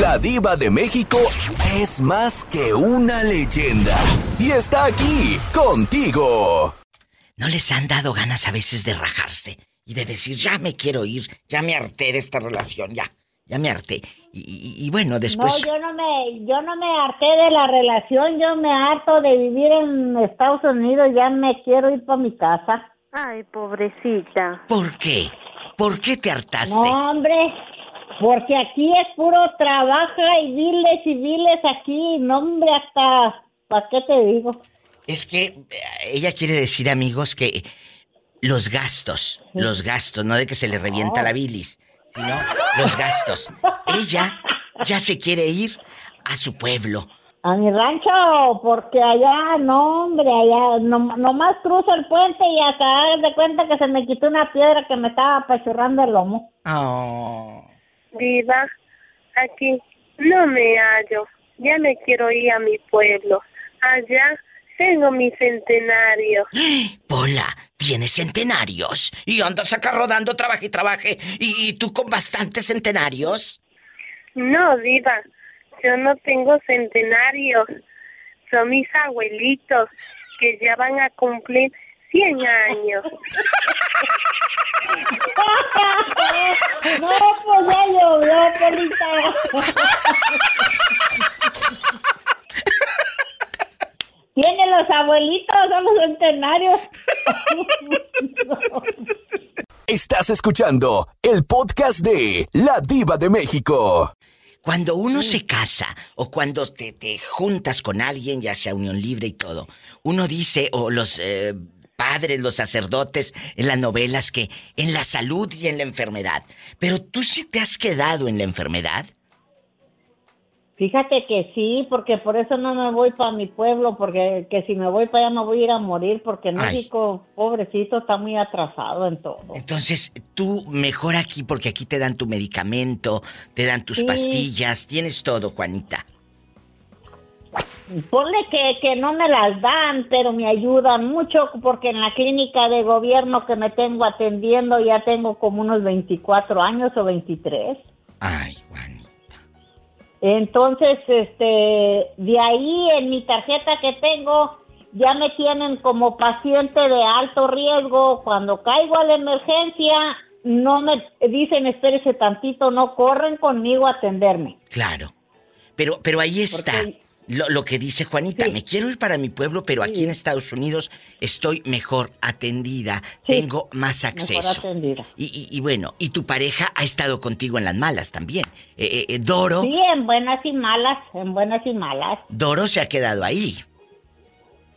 La diva de México es más que una leyenda. Y está aquí, contigo. ¿No les han dado ganas a veces de rajarse? Y de decir, ya me quiero ir, ya me harté de esta relación, ya, ya me harté. Y, bueno, después... No, yo no, me, yo no me harté de la relación, yo me harto de vivir en Estados Unidos, ya me quiero ir para mi casa. Ay, pobrecita. ¿Por qué? ¿Por qué te hartaste? No, hombre, porque aquí es puro trabaja y viles y viles aquí, no, hombre, hasta, ¿para qué te digo? Es que eh, ella quiere decir, amigos, que los gastos, los gastos, no de que se le revienta la bilis, sino los gastos. Ella ya se quiere ir a su pueblo. A mi rancho, porque allá, no, hombre, allá, no, nomás cruzo el puente y hasta de cuenta que se me quitó una piedra que me estaba apachurrando el lomo. Oh. Viva, aquí no me hallo, ya me quiero ir a mi pueblo. Allá tengo mi centenario. Pola, tienes centenarios. Y andas acá rodando, trabaje y trabaje. ¿Y, tú con bastantes centenarios? No, Diva. Yo no tengo centenarios. Son mis abuelitos que ya van a cumplir 100 años. no, pues ya llovió, Polita. Tiene los abuelitos, son los centenarios. Estás escuchando el podcast de La Diva de México. Cuando uno se casa o cuando te, juntas con alguien, ya sea unión libre y todo, uno dice, o los eh, padres, los sacerdotes en las novelas, que en la salud y en la enfermedad. Pero tú sí te has quedado en la enfermedad. Fíjate que sí, porque por eso no me voy para mi pueblo, porque que si me voy para allá me voy a ir a morir, porque México, pobrecito, está muy atrasado en todo. Entonces, tú mejor aquí, porque aquí te dan tu medicamento, te dan tus pastillas, tienes todo, Juanita. Ponle que, que no me las dan, pero me ayudan mucho, porque en la clínica de gobierno que me tengo atendiendo ya tengo como unos 24 años o 23. Ay, Juanita. Entonces, este, de ahí en mi tarjeta que tengo, ya me tienen como paciente de alto riesgo. Cuando caigo a la emergencia, no me dicen espérese tantito, no corren conmigo a atenderme. Claro. Pero, pero ahí está. Lo, que dice Juanita, me quiero ir para mi pueblo, pero aquí en Estados Unidos estoy mejor atendida, tengo más acceso. Y, y, bueno, y tu pareja ha estado contigo en las malas también. Eh, eh, eh, Doro. Sí, en buenas y malas, en buenas y malas. Doro se ha quedado ahí.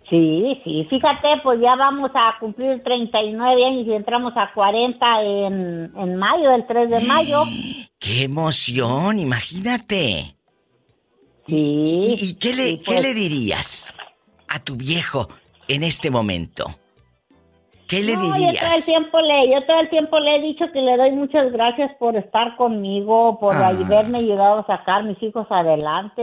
Sí, sí, fíjate, pues ya vamos a cumplir 39 años y entramos a 40 en, en mayo, el 3 de mayo. ¡Qué emoción! Imagínate. ¿Y, qué, le, qué le dirías a tu viejo en este momento? ¿Qué le dirías? Yo todo, el tiempo le, yo todo el tiempo le he dicho que le doy muchas gracias por estar conmigo, por ah. haberme ayudado a sacar mis hijos adelante.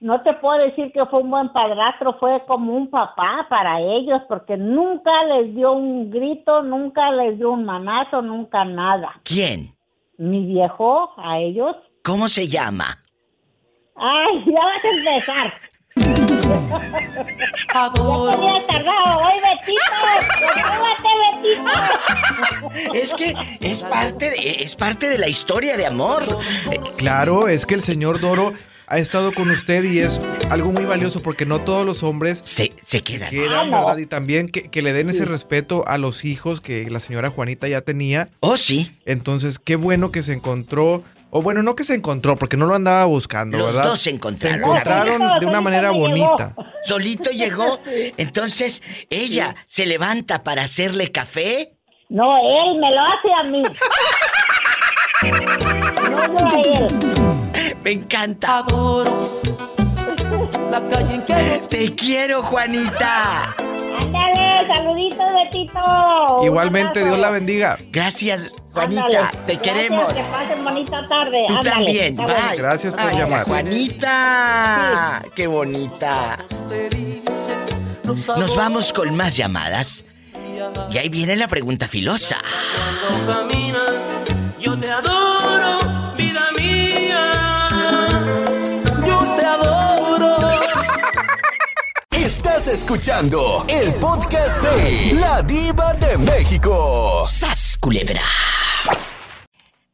no te puedo decir que fue un buen padrastro, fue como un papá para ellos, porque nunca les dio un grito, nunca les dio un manazo, nunca nada. ¿Quién? Mi viejo, a ellos. ¿Cómo se llama? Ay, ya vas a empezar. Adoro. Ya tardado hoy, Betito. Betito. Es que es parte, de, es parte de la historia de amor. Claro, es que el señor Doro ha estado con usted y es algo muy valioso porque no todos los hombres se, se quedan. quedan ¿verdad? Y también que, que le den ese respeto a los hijos que la señora Juanita ya tenía. Oh, sí. Entonces, qué bueno que se encontró o bueno, no que se encontró, porque no lo andaba buscando, Los ¿verdad? Los dos se encontraron. Se encontraron de una manera bonita. Solito llegó. Entonces, ella se levanta para hacerle café. No, él me lo hace a mí. no, no a él. Me encanta. Adoro la calle en que Te quiero, Juanita. Ándale, saluditos, Betito. Igualmente, Dios la bendiga. Gracias, Juanita. Te queremos. Que pasen bonita tarde. Tú también. Bye. Gracias por llamar. Juanita. Qué bonita. Nos vamos con más llamadas. Y ahí viene la pregunta filosa. Cuando caminas, yo te adoro, escuchando el podcast de La Diva de México. ¡Sas, culebra!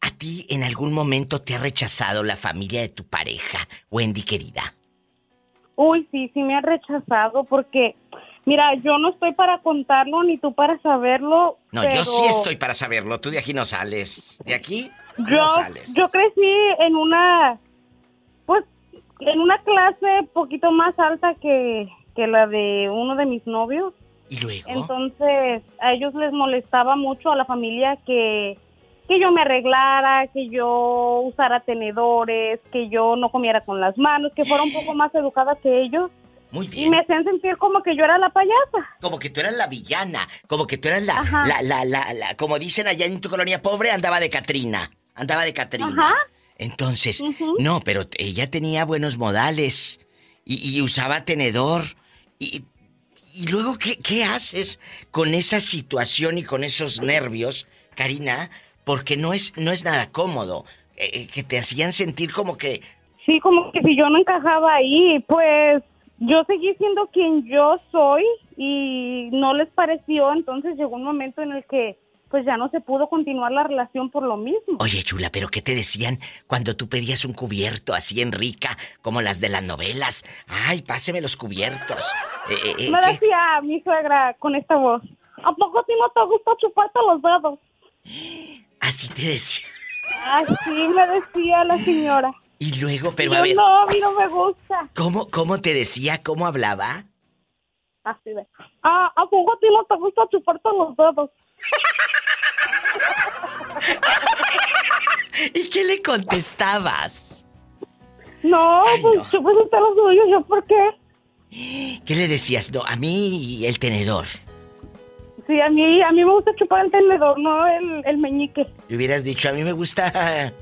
¿A ti en algún momento te ha rechazado la familia de tu pareja, Wendy querida? Uy, sí, sí me ha rechazado porque, mira, yo no estoy para contarlo ni tú para saberlo. No, yo sí estoy para saberlo. Tú de aquí no sales. De aquí yo, no sales. Yo crecí en una, pues, en una clase poquito más alta que, que la de uno de mis novios. ¿Y luego? Entonces, a ellos les molestaba mucho a la familia que que yo me arreglara, que yo usara tenedores, que yo no comiera con las manos, que fuera un poco más educada que ellos. Muy bien. Y me hacían sentir como que yo era la payasa. Como que tú eras la villana, como que tú eras la, la, la, la, como dicen allá en tu colonia pobre, andaba de Catrina, andaba de Catrina. Ajá. Entonces, no, pero ella tenía buenos modales y, usaba tenedor. Y, luego, ¿qué, ¿qué haces con esa situación y con esos nervios, Karina? porque no es, no es nada cómodo, eh, eh, que te hacían sentir como que... Sí, como que si yo no encajaba ahí, pues yo seguí siendo quien yo soy y no les pareció, entonces llegó un momento en el que pues ya no se pudo continuar la relación por lo mismo. Oye, chula, pero ¿qué te decían cuando tú pedías un cubierto así en rica, como las de las novelas? Ay, páseme los cubiertos. Eh, Me decía mi suegra con esta voz, ¿a poco ti no te gusta chuparte los dedos? Así te decía. Así me decía la señora. Y luego, pero a ver. No, a mí no me gusta. ¿Cómo, cómo te decía? ¿Cómo hablaba? Así de. Ah, ¿a poco a ti no te gusta chuparte los dedos? ¿Y qué le contestabas? No, pues no. chúpate los dedos, ¿yo por qué? ¿Qué le decías? No, a mí el tenedor. Sí, a mí, a mí me gusta chupar el tenedor, no el, el meñique. Le hubieras dicho, a mí me gusta...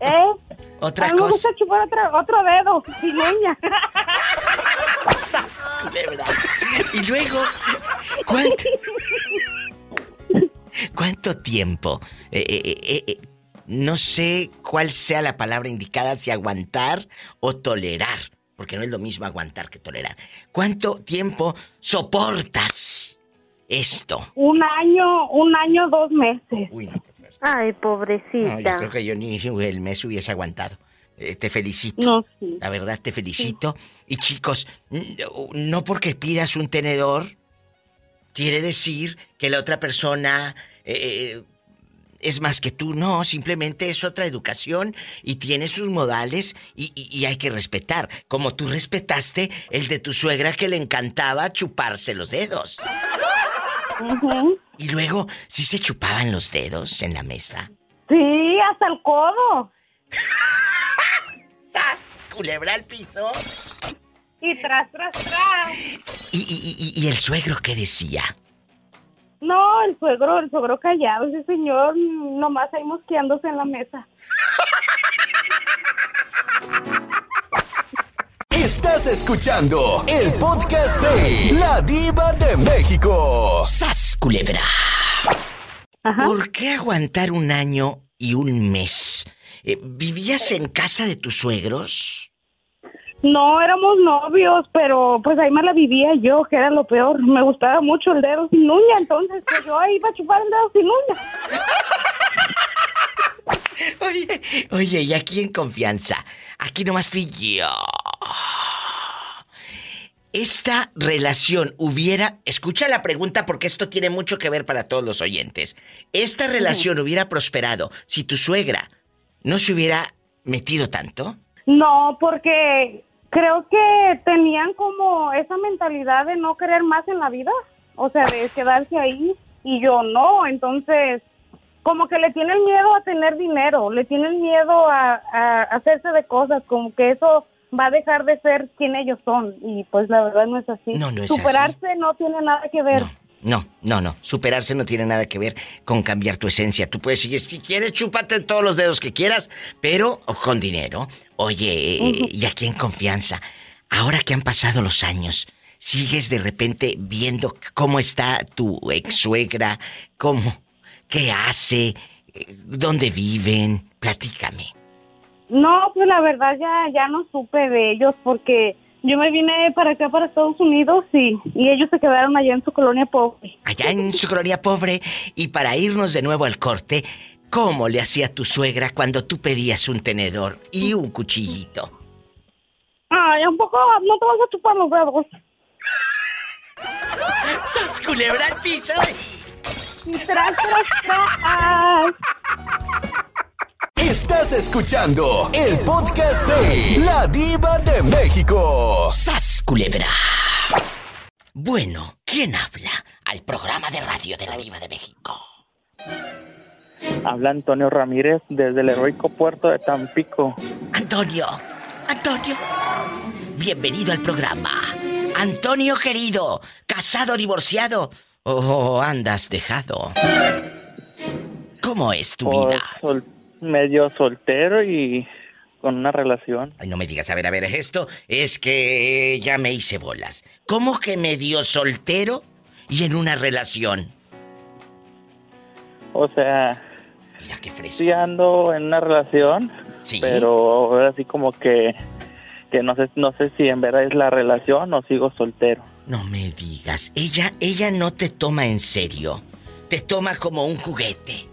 ¿Eh? Otra a mí cosa. me gusta chupar otro, otro dedo, sin leña. y luego, ¿cuánto, ¿cuánto tiempo? Eh, eh, eh, no sé cuál sea la palabra indicada, si aguantar o tolerar, porque no es lo mismo aguantar que tolerar. ¿Cuánto tiempo soportas? esto? Un año, un año, dos meses. Uy, no, Ay, pobrecita. yo creo que yo ni el mes hubiese aguantado. Eh, te felicito. No, sí. La verdad, te felicito. Y chicos, no porque pidas un tenedor, quiere decir que la otra persona eh, es más que tú. No, simplemente es otra educación y tiene sus modales y, y, hay que respetar. Como tú respetaste el de tu suegra que le encantaba chuparse los dedos. Y luego, ¿sí se chupaban los dedos en la mesa? Sí, hasta el codo. ¡Sas! Culebra al piso. Y tras, tras, tras. ¿Y, y, y, y el suegro qué decía? No, el suegro, el suegro callado, ese señor nomás ahí mosqueándose en la mesa. Estás escuchando el podcast de La Diva de México. ¡Sas, culebra! ¿Por qué aguantar un año y un mes? Eh, ¿Vivías en casa de tus suegros? No, éramos novios, pero pues ahí me la vivía yo, que era lo peor. Me gustaba mucho el dedo sin uña, entonces pues, yo ahí iba a chupar el dedo sin uña. Oye, oye, y aquí en confianza, aquí nomás tú yo esta relación hubiera, escucha la pregunta porque esto tiene mucho que ver para todos los oyentes. ¿Esta relación hubiera prosperado si tu suegra no se hubiera metido tanto? No, porque creo que tenían como esa mentalidad de no querer más en la vida, o sea, de quedarse ahí y yo no, entonces como que le tienen miedo a tener dinero, le tienen miedo a, a hacerse de cosas, como que eso va a dejar de ser quien ellos son. Y pues la verdad no es así. No, no es Superarse no tiene nada que ver. No. No, no, Superarse no tiene nada que ver con cambiar tu esencia. Tú puedes decir, si quieres, chúpate todos los dedos que quieras, pero con dinero. Oye, y aquí en confianza. Ahora que han pasado los años, sigues de repente viendo cómo está tu ex suegra, cómo, qué hace, eh, dónde viven. Platícame. No, pues la verdad ya, ya no supe de ellos porque yo me vine para acá, para Estados Unidos, y, y ellos se quedaron allá en su colonia pobre. Allá en su colonia pobre, y para irnos de nuevo al corte, ¿cómo le hacía tu suegra cuando tú pedías un tenedor y un cuchillito? Ay, un poco, no te vas a chupar los dedos. ¡Sas culebra al piso! tras, tras, tras. Estás escuchando el podcast de La Diva de México. ¡Sas culebra! Bueno, ¿quién habla al programa de radio de La Diva de México? Habla Antonio Ramírez desde el heroico puerto de Tampico. Antonio, Antonio, bienvenido al programa. Antonio querido, casado, divorciado o andas dejado. ¿Cómo es tu Pues, vida? sol- medio soltero y con una relación. Ay, no me digas, a ver, a ver, esto es que ya me hice bolas. ¿Cómo que medio soltero y en una relación? O sea, Mira qué fresco. sí ando en una relación, Sí. pero ahora sí como que que no sé no sé si en verdad es la relación o sigo soltero. No me digas, ella, ella no te toma en serio. Te toma como un juguete.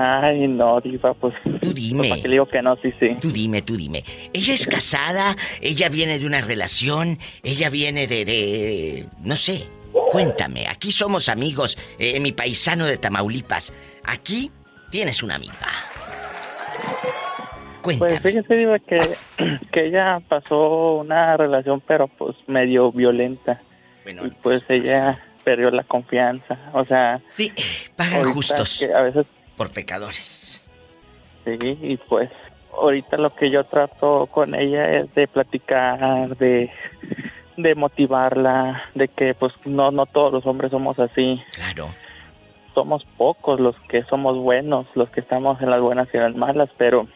Ay, no, diva, pues Tú dime. ¿para qué le digo que no? Sí, sí. Tú dime, tú dime. Ella es casada, ella viene de una relación, ella viene de, de... no sé. Cuéntame, aquí somos amigos, eh, mi paisano de Tamaulipas. Aquí tienes una amiga. Cuéntame. Pues fíjese, diva, que, que ella pasó una relación, pero pues medio violenta. bueno, Y pues ella perdió la confianza. O sea, Sí, pagan justos que a veces por pecadores. Sí, y pues ahorita lo que yo trato con ella es de platicar, de, de motivarla, de que pues no, no todos los hombres somos así, Claro. somos pocos los que somos buenos, los que estamos en las buenas y en las malas, pero,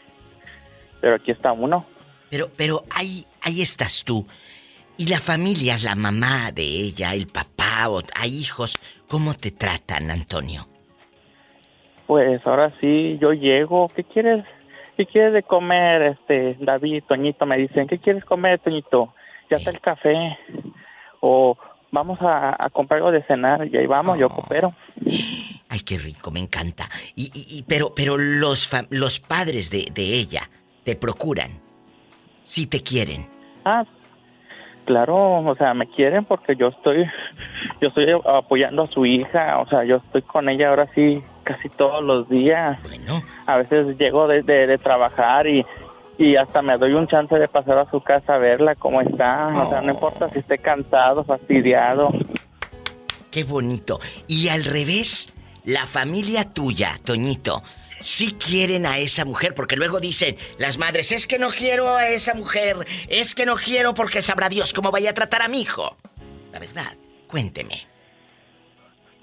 pero aquí está uno. Pero, pero ahí, ahí estás tú. Y la familia, la mamá de ella, el papá, o hay hijos, ¿cómo te tratan, Antonio? Pues ahora sí, yo llego, ¿qué quieres? ¿Qué quieres de comer, este, David, Toñito? Me dicen, ¿qué quieres comer, Toñito? Ya está el café. O vamos a, a comprar algo de cenar y ahí vamos, yo Oh. coopero. Ay, qué rico, me encanta. Y, y- y- pero, pero los, los padres de, de ella te procuran. Si te quieren. Ah, claro, o sea, me quieren porque yo estoy, yo estoy apoyando a su hija, o sea, yo estoy con ella ahora sí casi todos los días. Bueno, A veces llego de, de- de trabajar y, y hasta me doy un chance de pasar a su casa a verla cómo está, o sea, no importa si esté cansado, fastidiado. qué bonito. Y al revés, la familia tuya, Toñito, sí quieren a esa mujer, porque luego dicen las madres, es que no quiero a esa mujer, es que no quiero porque sabrá Dios cómo vaya a tratar a mi hijo. La verdad, cuénteme.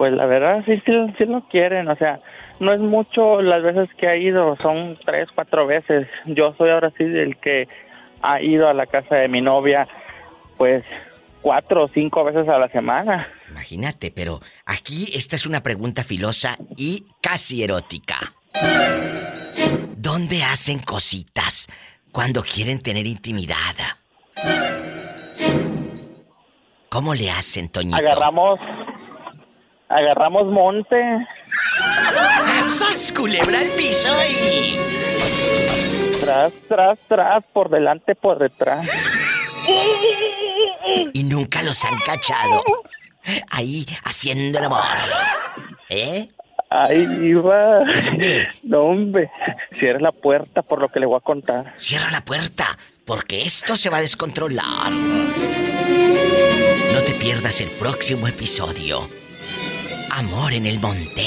Pues la verdad sí, sí, sí lo quieren, o sea, no es mucho las veces que ha ido, son tres, cuatro veces. Yo soy ahora sí el que ha ido a la casa de mi novia, pues cuatro o cinco veces a la semana. Imagínate, pero aquí esta es una pregunta filosa y casi erótica. ¿Dónde hacen cositas cuando quieren tener intimidad? ¿Cómo le hacen, Toñito? Agarramos, agarramos monte, ¡Sas, culebra al piso y... tras, tras, tras, por delante, por detrás. Y nunca los han cachado. Ahí, haciendo el amor. ¿Eh? Ahí iba. Dime. No, hombre, cierra la puerta por lo que le voy a contar. Cierra la puerta, porque esto se va a descontrolar. No te pierdas el próximo episodio. Amor en el monte.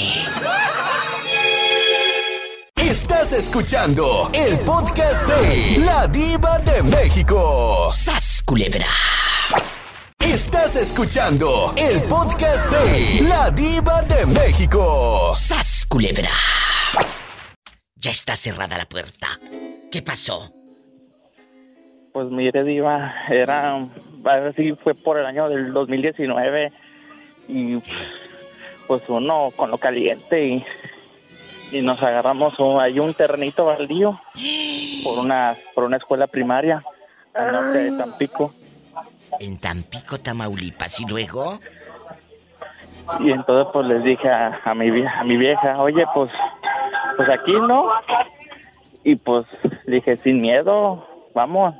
Estás escuchando el podcast de La Diva de México. ¡Sas, culebra! Estás escuchando el podcast de La Diva de México. ¡Sas, culebra! Ya está cerrada la puerta. ¿Qué pasó? Pues mire, Diva, era. A ver si fue por el año del 2019. Y pues uno con lo caliente y. Y nos agarramos un- ahí un terrenito baldío por una, por una escuela primaria. no sé, Tampico. En Tampico, Tamaulipas. ¿Y luego? Y entonces pues les dije a, mi vieja, a mi vieja, oye, pues, pues aquí no. Y pues dije, sin miedo, vamos.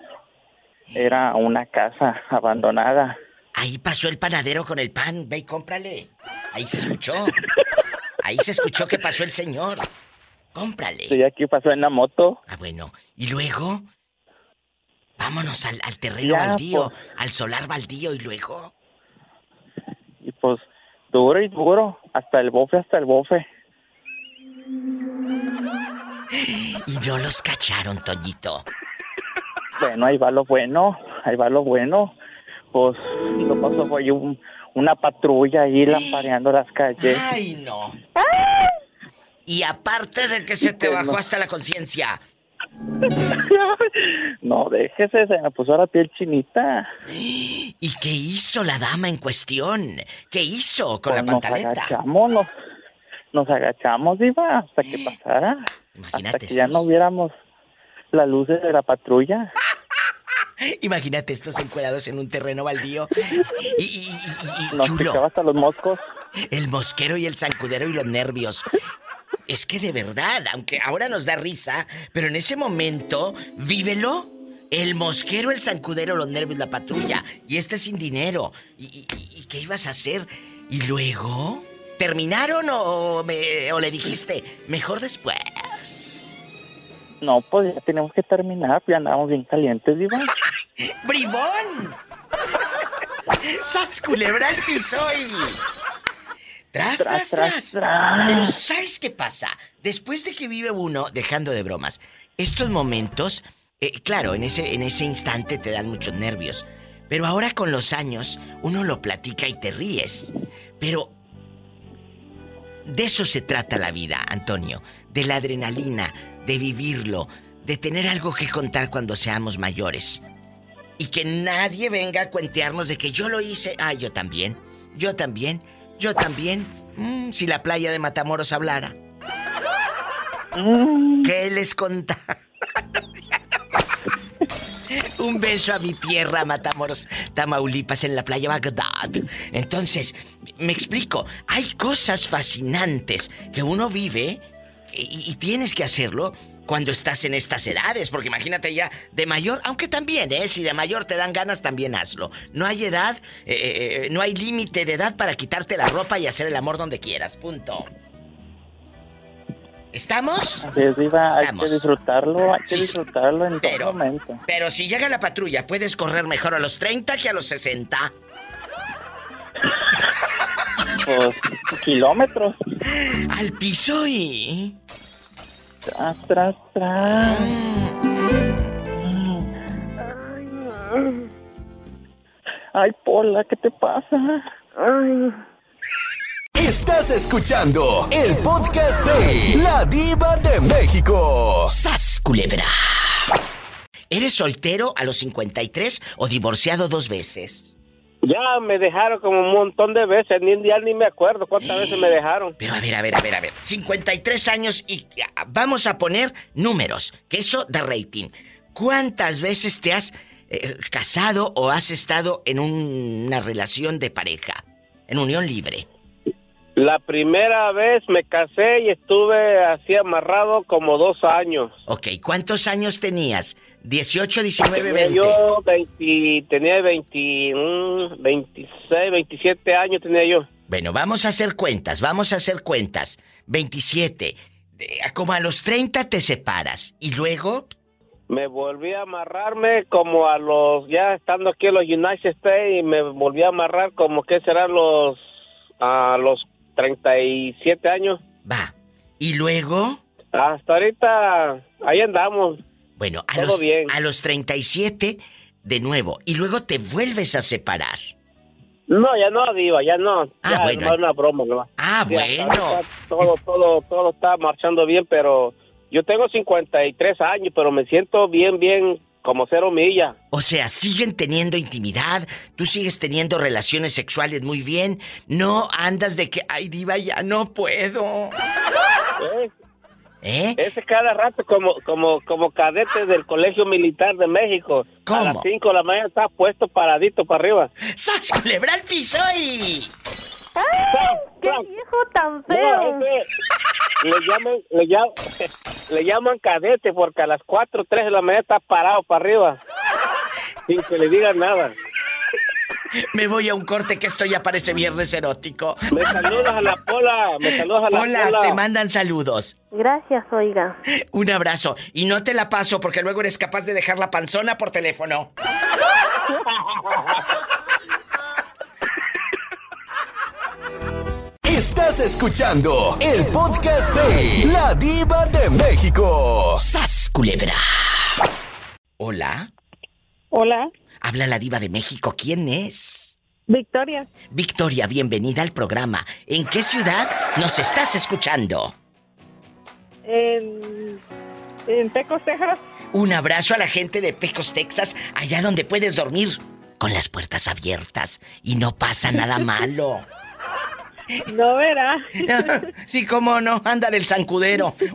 Era una casa abandonada. Ahí pasó el panadero con el pan, ve y cómprale. Ahí se escuchó. Ahí se escuchó que pasó el señor. Cómprale. Sí, aquí pasó en la moto. Ah, bueno. ¿Y luego? Vámonos al, terreno baldío, pues. al solar baldío y luego. Y pues duro y duro, hasta el bofe, hasta el bofe. Y no los cacharon, Toñito. Bueno, ahí va lo bueno, ahí va lo bueno. Pues lo pasó fue un, una patrulla ahí lampareando las calles. Ay, no. Y aparte de que se te bajó hasta la conciencia. no, déjese, se me puso la piel chinita. ¿Y qué hizo la dama en cuestión? ¿Qué hizo con la pues pantaleta? Nos agachamos, nos, agachamos, Diva, hasta que pasara. Imagínate. Hasta que ya no viéramos las luces de la patrulla. Imagínate estos encuerados en un terreno baldío. Y, y, y, Nos chulo. hasta los moscos. El mosquero y el zancudero y los nervios. Es que de verdad, aunque ahora nos da risa, pero en ese momento, vívelo. El mosquero, el zancudero, los nervios, la patrulla. Y este sin dinero. ¿Y, qué ibas a hacer? ¿Y luego? ¿Terminaron o, me, o le dijiste, mejor después? No, pues ya tenemos que terminar, ya andamos bien calientes, Diva. ¡Bribón! ¡Sas culebra el soy! Tras, tras, tras, Pero ¿sabes qué pasa? Después de que vive uno, dejando de bromas, estos momentos, eh, claro, en ese, en ese instante te dan muchos nervios. Pero ahora con los años, uno lo platica y te ríes. Pero de eso se trata la vida, Antonio. De la adrenalina, de vivirlo, de tener algo que contar cuando seamos mayores. Y que nadie venga a cuentearnos de que yo lo hice. Ah, yo también. Yo también. Yo también. Mm, si la playa de Matamoros hablara. Mm. ¿Qué les contaba? Un beso a mi tierra, Matamoros, Tamaulipas, en la playa Bagdad. Entonces, me explico, hay cosas fascinantes que uno vive y, y tienes que hacerlo cuando estás en estas edades, porque imagínate ya de mayor, aunque también, ¿eh? Si de mayor te dan ganas, también hazlo. No hay edad, eh, eh, eh, no hay límite de edad para quitarte la ropa y hacer el amor donde quieras, punto. ¿Estamos? Estamos. hay que disfrutarlo, hay que disfrutarlo en todo momento. Pero si llega la patrulla, puedes correr mejor a los 30 que a los 60. Pues kilómetros. Al piso y... Tras, tras, tras. Ay, Pola, ¿qué te pasa? Estás escuchando el podcast de La Diva de México. ¡Sas, culebra! ¿Eres soltero a los 53 o divorciado dos veces? Ya me dejaron como un montón de veces, ni un día ni me acuerdo cuántas veces me dejaron. Pero a ver, a ver, a ver, a ver. 53 años y vamos a poner números, que eso da rating. ¿Cuántas veces te has eh, casado o has estado en una relación de pareja? En unión libre. La primera vez me casé y estuve así amarrado como dos años. Ok, ¿cuántos años tenías? ¿18, 19, 20? Yo tenía 21, 26, 27 años tenía yo. Bueno, vamos a hacer cuentas, vamos a hacer cuentas. 27. Como a los 30 te separas. ¿Y luego? Me volví a amarrarme como a los, ya estando aquí en los United States, y me volví a amarrar como que serán los, a los 37 años. Va. ¿Y luego? Hasta ahorita ahí andamos. Bueno, a, los, bien. a los 37 de nuevo. Y luego te vuelves a separar. No, ya no, Diva, ya no. Ah, ya, bueno. No es una broma, ¿no? Ah, bueno. Todo, todo, todo está marchando bien, pero yo tengo 53 años, pero me siento bien, bien como cero milla. O sea, siguen teniendo intimidad, tú sigues teniendo relaciones sexuales muy bien, no andas de que, ay diva, ya no puedo. ¿Eh? Ese cada rato como, como, como cadete del Colegio Militar de México. ¿Cómo? A las 5 de la mañana está puesto paradito para arriba. ¡Sas, culebra al piso y... ¡Ay, qué viejo tan feo! Le llaman, le llaman, le llaman cadete porque a las 4 o 3 de la mañana está parado para arriba. Sin que le digan nada. Me voy a un corte que esto ya parece viernes erótico. Me saludas a la Pola, me saludas a la Hola, Pola. te mandan saludos. Gracias, oiga. Un abrazo. Y no te la paso porque luego eres capaz de dejar la panzona por teléfono. Estás escuchando el podcast de La Diva de México. ¡Sas, culebra! Hola. Hola. Habla la diva de México. ¿Quién es? Victoria. Victoria, bienvenida al programa. ¿En qué ciudad nos estás escuchando? En, en Pecos, Texas. Un abrazo a la gente de Pecos, Texas, allá donde puedes dormir con las puertas abiertas y no pasa nada malo. No verá. sí, cómo no, ándale el zancudero.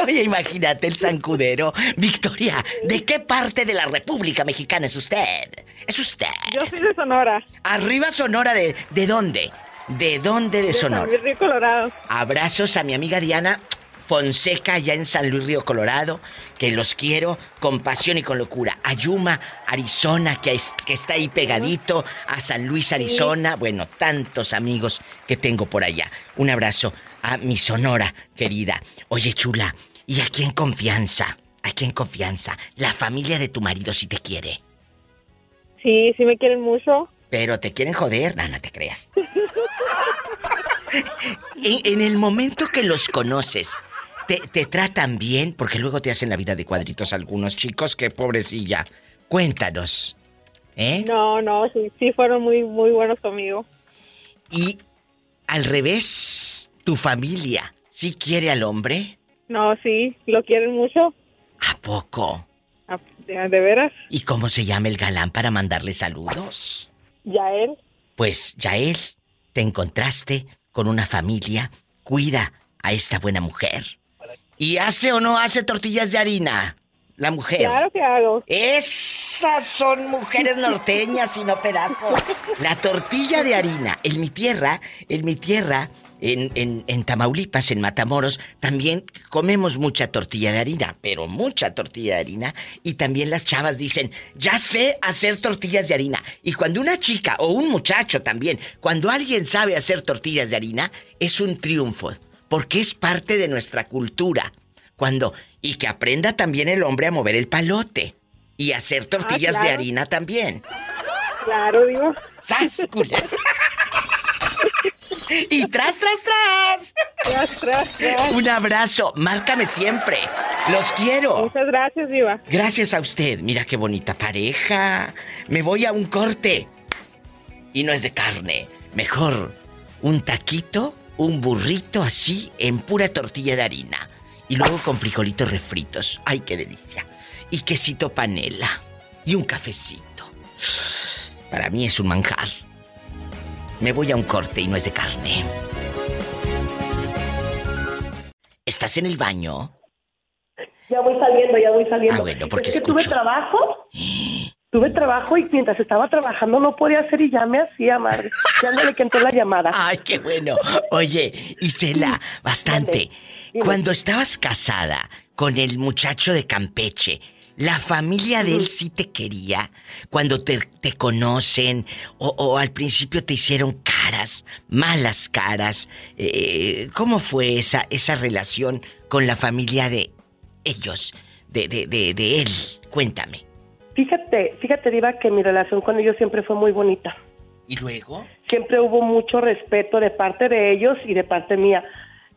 Oye, imagínate el zancudero. Victoria, ¿de qué parte de la República Mexicana es usted? Es usted. Yo soy de Sonora. Arriba Sonora, ¿de, de dónde? ¿De dónde de, de Sonora? San Luis Río Colorado. Abrazos a mi amiga Diana Fonseca, allá en San Luis Río Colorado, que los quiero con pasión y con locura. A Yuma, Arizona, que, es- que está ahí pegadito, a San Luis, Arizona. Bueno, tantos amigos que tengo por allá. Un abrazo a mi Sonora, querida. Oye, chula, ¿y aquí en confianza? Aquí en confianza, la familia de tu marido si te quiere. Sí, sí me quieren mucho. Pero te quieren joder, no te creas. en, en el momento que los conoces, te, te tratan bien, porque luego te hacen la vida de cuadritos algunos chicos, que pobrecilla. Cuéntanos. ¿Eh? No, no, sí, sí fueron muy, muy buenos conmigo. Y al revés, tu familia, ¿sí quiere al hombre? No, sí, lo quieren mucho. ¿A poco? ¿De, veras? ¿Y cómo se llama el galán para mandarle saludos? Ya él. Pues, Yael, te encontraste con una familia, cuida a esta buena mujer. ¿Y hace o no hace tortillas de harina? La mujer. Claro que hago. Esas son mujeres norteñas y no pedazos. La tortilla de harina. En mi tierra, en mi tierra, en, en, en Tamaulipas, en Matamoros, también comemos mucha tortilla de harina, pero mucha tortilla de harina. Y también las chavas dicen, ya sé hacer tortillas de harina. Y cuando una chica o un muchacho también, cuando alguien sabe hacer tortillas de harina, es un triunfo, porque es parte de nuestra cultura. Cuando, y que aprenda también el hombre a mover el palote. Y hacer tortillas de claro. harina también. Claro, digo. ¡Sas, y tras, tras, tras. Tras, tras, tras. Un abrazo. Márcame siempre. Los quiero. Muchas gracias, Diva. Gracias a usted. Mira qué bonita pareja. Me voy a un corte. Y no es de carne. Mejor un taquito, un burrito así en pura tortilla de harina. Y luego con frijolitos refritos. ¡Ay, qué delicia! Y quesito panela. Y un cafecito. Para mí es un manjar. Me voy a un corte y no es de carne. ¿Estás en el baño? Ya voy saliendo, ya voy saliendo. Ah, bueno, porque es que tuve trabajo. Tuve trabajo y mientras estaba trabajando no podía hacer y ya me hacía, madre. Ya no le entró la llamada. Ay, qué bueno. Oye, Isela, bastante. Dime. Cuando estabas casada con el muchacho de Campeche, ¿la familia de él sí te quería? Cuando te, te conocen o, o al principio te hicieron caras, malas caras. Eh, ¿Cómo fue esa, esa relación con la familia de ellos, de, de, de, de él? Cuéntame. Fíjate, fíjate, Diva, que mi relación con ellos siempre fue muy bonita. ¿Y luego? Siempre hubo mucho respeto de parte de ellos y de parte mía.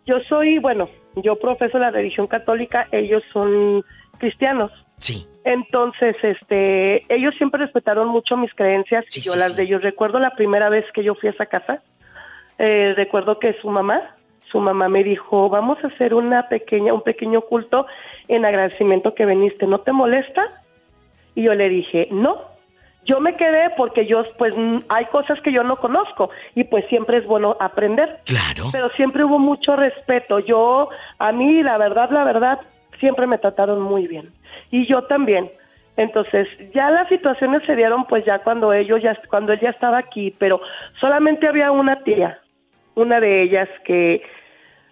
Yo soy, bueno, yo profeso la religión católica, ellos son cristianos. Sí. Entonces, este, ellos siempre respetaron mucho mis creencias y yo las de ellos. Recuerdo la primera vez que yo fui a esa casa, eh, recuerdo que su mamá, su mamá me dijo, vamos a hacer una pequeña, un pequeño culto en agradecimiento que viniste, ¿no te molesta? Y yo le dije, no. Yo me quedé porque yo, pues, hay cosas que yo no conozco y pues siempre es bueno aprender. Claro. Pero siempre hubo mucho respeto. Yo, a mí, la verdad, la verdad, siempre me trataron muy bien. Y yo también. Entonces, ya las situaciones se dieron pues ya cuando ellos ya cuando él ya estaba aquí, pero solamente había una tía, una de ellas que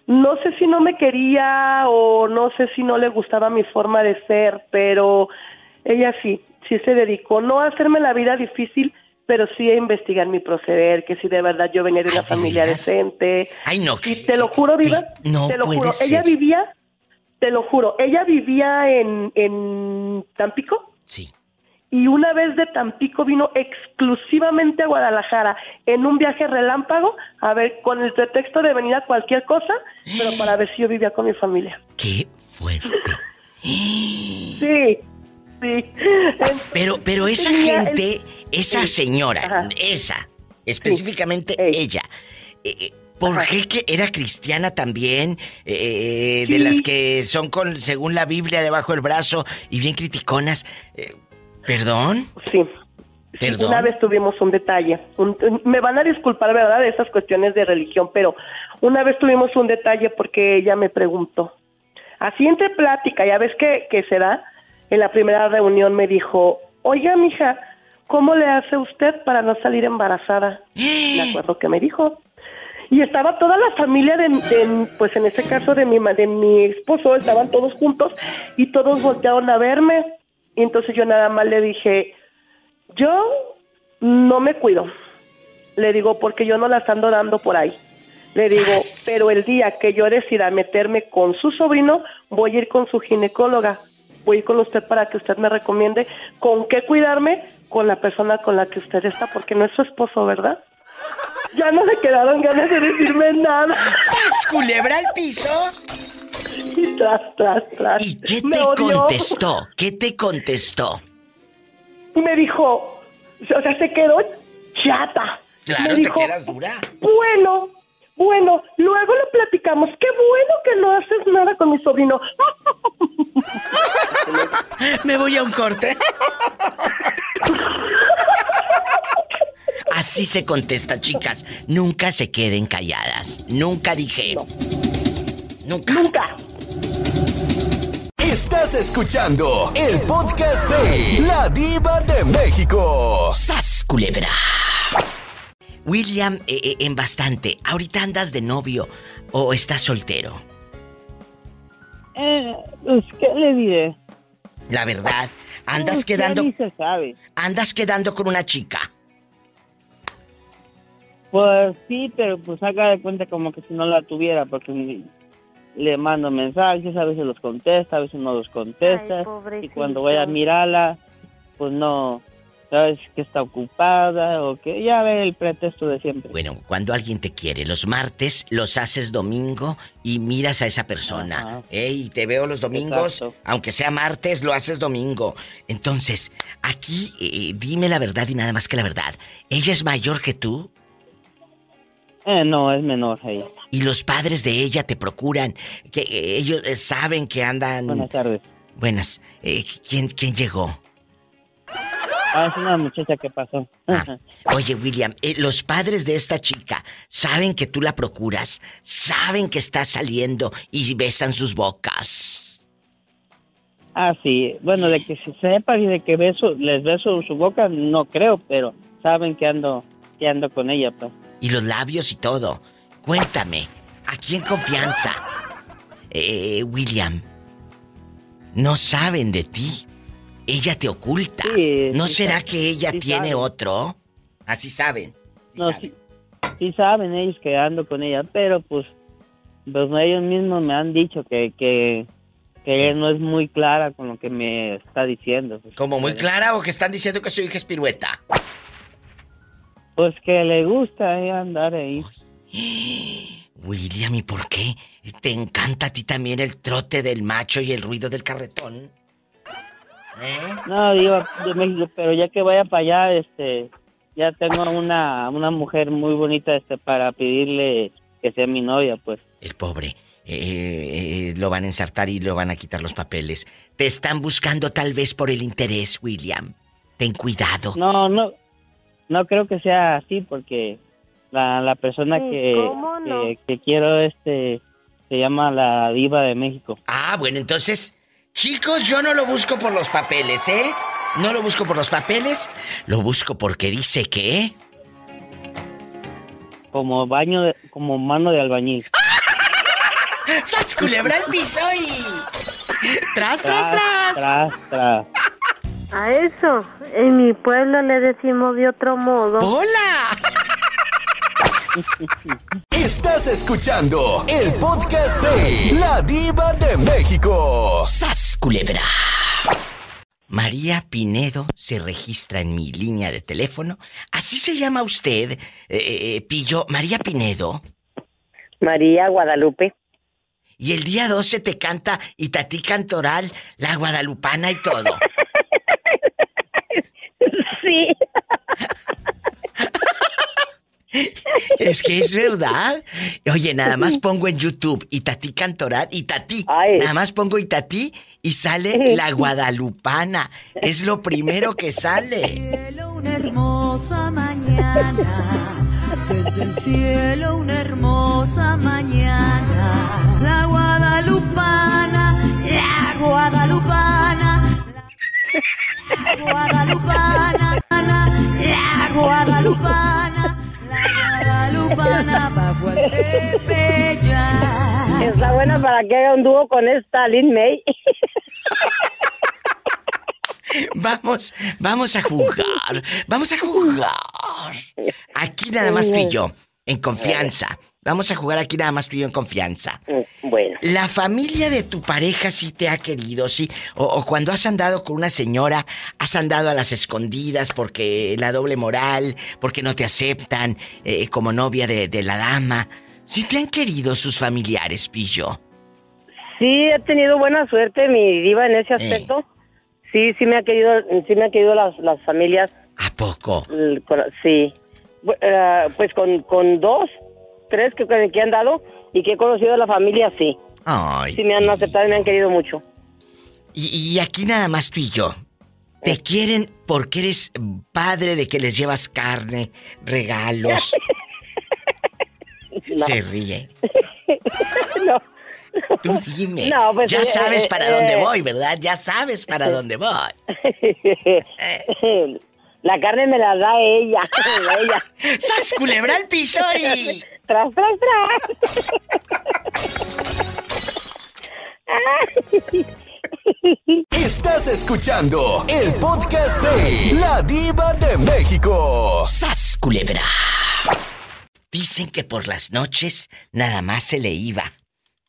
no sé si no me quería o no sé si no le gustaba mi forma de ser, pero ella sí, sí se dedicó no a hacerme la vida difícil, pero sí a investigar mi proceder, que si de verdad yo venía de una familia decente. Ay, no. Y te lo juro, Viva, no te lo juro, ella vivía, te lo juro, ella vivía en, en Tampico Sí. Y una vez de Tampico vino exclusivamente a Guadalajara en un viaje relámpago, a ver, con el pretexto de venir a cualquier cosa, pero para ver si yo vivía con mi familia. ¡Qué fuerte! sí, sí. Pero, pero esa gente, esa señora, esa, específicamente ella, eh, eh, ¿Por qué que era cristiana también? Eh, de las que son con, según la Biblia, debajo del brazo y bien criticonas. Eh, ¿Perdón? Sí. ¿Perdón? Una vez tuvimos un detalle. me van a disculpar, ¿verdad?, de esas cuestiones de religión, pero una vez tuvimos un detalle porque ella me preguntó. Así entre plática, ya ves que, que se da, en la primera reunión me dijo, oiga, mija, ¿cómo le hace usted para no salir embarazada? Me acuerdo que me dijo. Y estaba toda la familia de, pues en ese caso de mi de mi esposo estaban todos juntos y todos voltearon a verme. Y entonces yo nada más le dije yo no me cuido le digo porque yo no las ando dando por ahí le digo pero el día que yo decida meterme con su sobrino voy a ir con su ginecóloga voy con usted para que usted me recomiende con qué cuidarme con la persona con la que usted está porque no es su esposo verdad ya no le quedaron ganas de decirme nada. ¿Sas culebra al piso? Y tras, tras, tras. ¿Y qué te contestó? ¿Qué te contestó? Me dijo, o sea, se quedó chata. Claro, me dijo, te quedas dura. Bueno, bueno, luego lo platicamos. Qué bueno que no haces nada con mi sobrino. me voy a un corte. Así se contesta, chicas. Nunca se queden calladas. Nunca dije. Nunca. Nunca. Estás escuchando el podcast de La Diva de México. ¡Sas, culebra! William, eh, eh, en bastante. ¿Ahorita andas de novio o estás soltero? Eh, pues, ¿qué le diré? La verdad, andas pues, quedando. Se sabe. Andas quedando con una chica. Pues sí, pero pues haga de cuenta como que si no la tuviera, porque le mando mensajes, a veces los contesta, a veces no los contesta. y cuando voy a mirarla, pues no, sabes que está ocupada o que ya ve el pretexto de siempre. Bueno, cuando alguien te quiere, los martes los haces domingo y miras a esa persona. Y te veo los domingos, aunque sea martes, lo haces domingo. Entonces, aquí eh, dime la verdad y nada más que la verdad. ¿Ella es mayor que tú? Eh, no, es menor ella. ¿Y los padres de ella te procuran? que eh, Ellos eh, saben que andan... Buenas tardes. Buenas. Eh, ¿quién, ¿Quién llegó? Ah, es una muchacha que pasó. Ah. Oye, William, los padres de esta chica saben que tú la procuras, saben que está saliendo y besan sus bocas. Ah, sí. Bueno, de que se sepa y de que beso, les beso su boca, no creo, pero saben que ando, que ando con ella, pues y los labios y todo. Cuéntame, aquí en confianza, eh, William, no saben de ti. Ella te oculta. ¿No será que ella tiene otro? Así saben. no, Sí, saben ellos que ando con ella, pero pues, pues ellos mismos me han dicho que, que, que ella no es muy clara con lo que me está diciendo. ¿Como muy clara o que están diciendo que soy hija espirueta? Pues que le gusta eh, andar ahí. William, ¿y por qué? ¿Te encanta a ti también el trote del macho y el ruido del carretón? ¿Eh? No, digo de México, pero ya que vaya para allá, este, ya tengo una, una mujer muy bonita, este, para pedirle que sea mi novia, pues. El pobre. Eh, lo van a ensartar y lo van a quitar los papeles. Te están buscando tal vez por el interés, William Ten cuidado. No, no, no creo que sea así porque la, la persona que, que, quiero este se llama la diva de México. Ah, bueno, entonces, chicos, yo no lo busco por los papeles, ¿eh? No lo busco por los papeles, lo busco porque dice que... Como baño, de, como mano de albañil. ¡Sas culebra el piso y... ¡Tras, tras, tras! Tras, tras. A eso, en mi pueblo le decimos de otro modo. ¡Hola! Estás escuchando el podcast de La Diva de México. ¡Sas culebra! María Pinedo se registra en mi línea de teléfono. ¿Así se llama usted, eh, eh, Pillo? María Pinedo. María Guadalupe. Y el día 12 te canta Itatí Cantoral, la guadalupana y todo. sí. Es que es verdad. Oye, nada más pongo en YouTube Itatí Cantoral, Itatí. Nada más pongo Itatí y sale la guadalupana. Es lo primero que sale. Una hermosa mañana. Desde el cielo una hermosa mañana. La guadalupana, la guadalupana. La guadalupana, la guadalupana. Guadalupana bajo el Está buena para que haga un dúo con esta Lin May. Vamos, vamos a jugar. Vamos a jugar. Aquí nada más tú y yo, en confianza. Vamos a jugar aquí nada más tú y yo en confianza. Mm, bueno. La familia de tu pareja sí te ha querido, sí. O, cuando has andado con una señora, has andado a las escondidas porque la doble moral, porque no te aceptan eh, como novia de, la dama. ¿Sí te han querido sus familiares, Pillo? Sí, he tenido buena suerte, mi diva, en ese eh. aspecto. Sí, sí me ha querido, sí me ha querido las, las familias. ¿A poco? Sí. Eh, pues con, con dos tres que, que han dado y que he conocido a la familia, sí. Ay. Sí me han aceptado y me han querido mucho. Y, aquí nada más tú y yo. Te quieren porque eres padre de que les llevas carne, regalos. Se ríe. no. Tú dime. No, pues, ya eh, sabes para eh, dónde voy, ¿verdad? Ya sabes para dónde voy. La carne me la da ella. ella. ¡Sas culebra el piso tras, tras, tras. Estás escuchando el podcast de La Diva de México. ¡Sas, culebra! Dicen que por las noches nada más se le iba.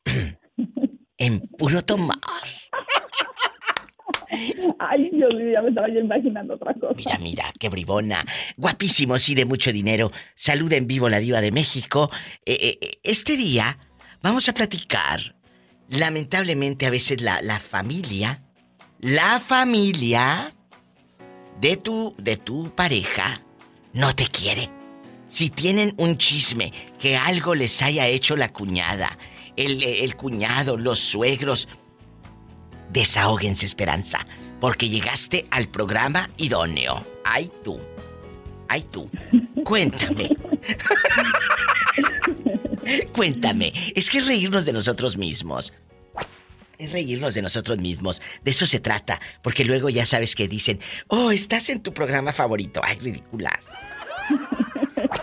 en puro tomar. Ay, Dios mío, ya me estaba yo imaginando otra cosa. Mira, mira, qué bribona. Guapísimo, sí, de mucho dinero. Salud en vivo la diva de México. Eh, eh, eh, este día vamos a platicar. Lamentablemente a veces la, la familia, la familia de tu, de tu pareja no te quiere. Si tienen un chisme que algo les haya hecho la cuñada, el, el cuñado, los suegros, Desahóguense, Esperanza, porque llegaste al programa idóneo. Ay tú. Ay tú. Cuéntame. Cuéntame. Es que es reírnos de nosotros mismos. Es reírnos de nosotros mismos. De eso se trata. Porque luego ya sabes que dicen, oh, estás en tu programa favorito. Ay, ridícula.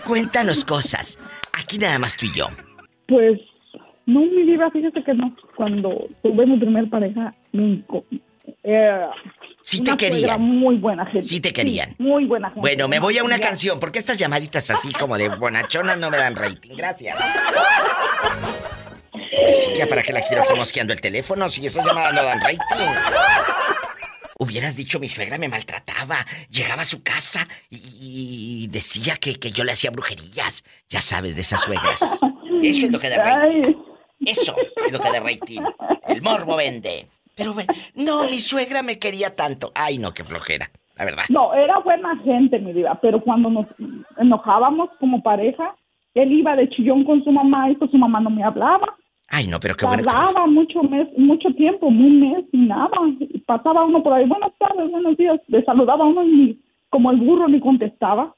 Cuéntanos cosas. Aquí nada más tú y yo. Pues no, mi vida, fíjate que no. Cuando tuve mi primer pareja, me, eh, Sí te querían. Muy buena gente. Sí te querían. muy buena gente. Bueno, me voy a una canción, porque estas llamaditas así como de bonachonas no me dan rating. Gracias. ya para qué la quiero aquí mosqueando el teléfono si esas llamadas no dan rating. Hubieras dicho mi suegra me maltrataba. Llegaba a su casa y, decía que, que, yo le hacía brujerías. Ya sabes de esas suegras. Eso es lo que da rating. Eso es lo que da rating. El morbo vende. Pero no, mi suegra me quería tanto. Ay, no, qué flojera, la verdad. No, era buena gente, mi vida, pero cuando nos enojábamos como pareja, él iba de chillón con su mamá y pues su mamá no me hablaba. Ay, no, pero qué bueno. Tardaba mucho, mes, mucho tiempo, un mes y nada. Pasaba uno por ahí, buenas tardes, buenos días. Le saludaba a uno y como el burro ni contestaba.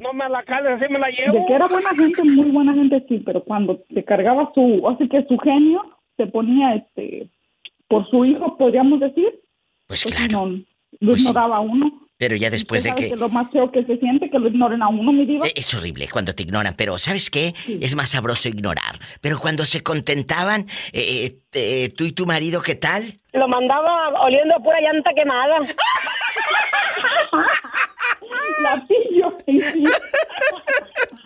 No me la cales, así me la llevo. De que era buena gente, muy buena gente, sí, pero cuando se cargaba su, así que su genio se ponía, este, por su hijo, podríamos decir. Pues, pues claro. No, pues ignoraba a uno. Pero ya después de que... lo más feo que se siente que lo ignoren a uno, mi diva. E, es horrible cuando te ignoran, pero ¿sabes qué? Es más sabroso ignorar. Pero cuando se contentaban, eh, eh, eh, tú y tu marido, ¿qué tal? Lo mandaba oliendo a pura llanta quemada. La pillo.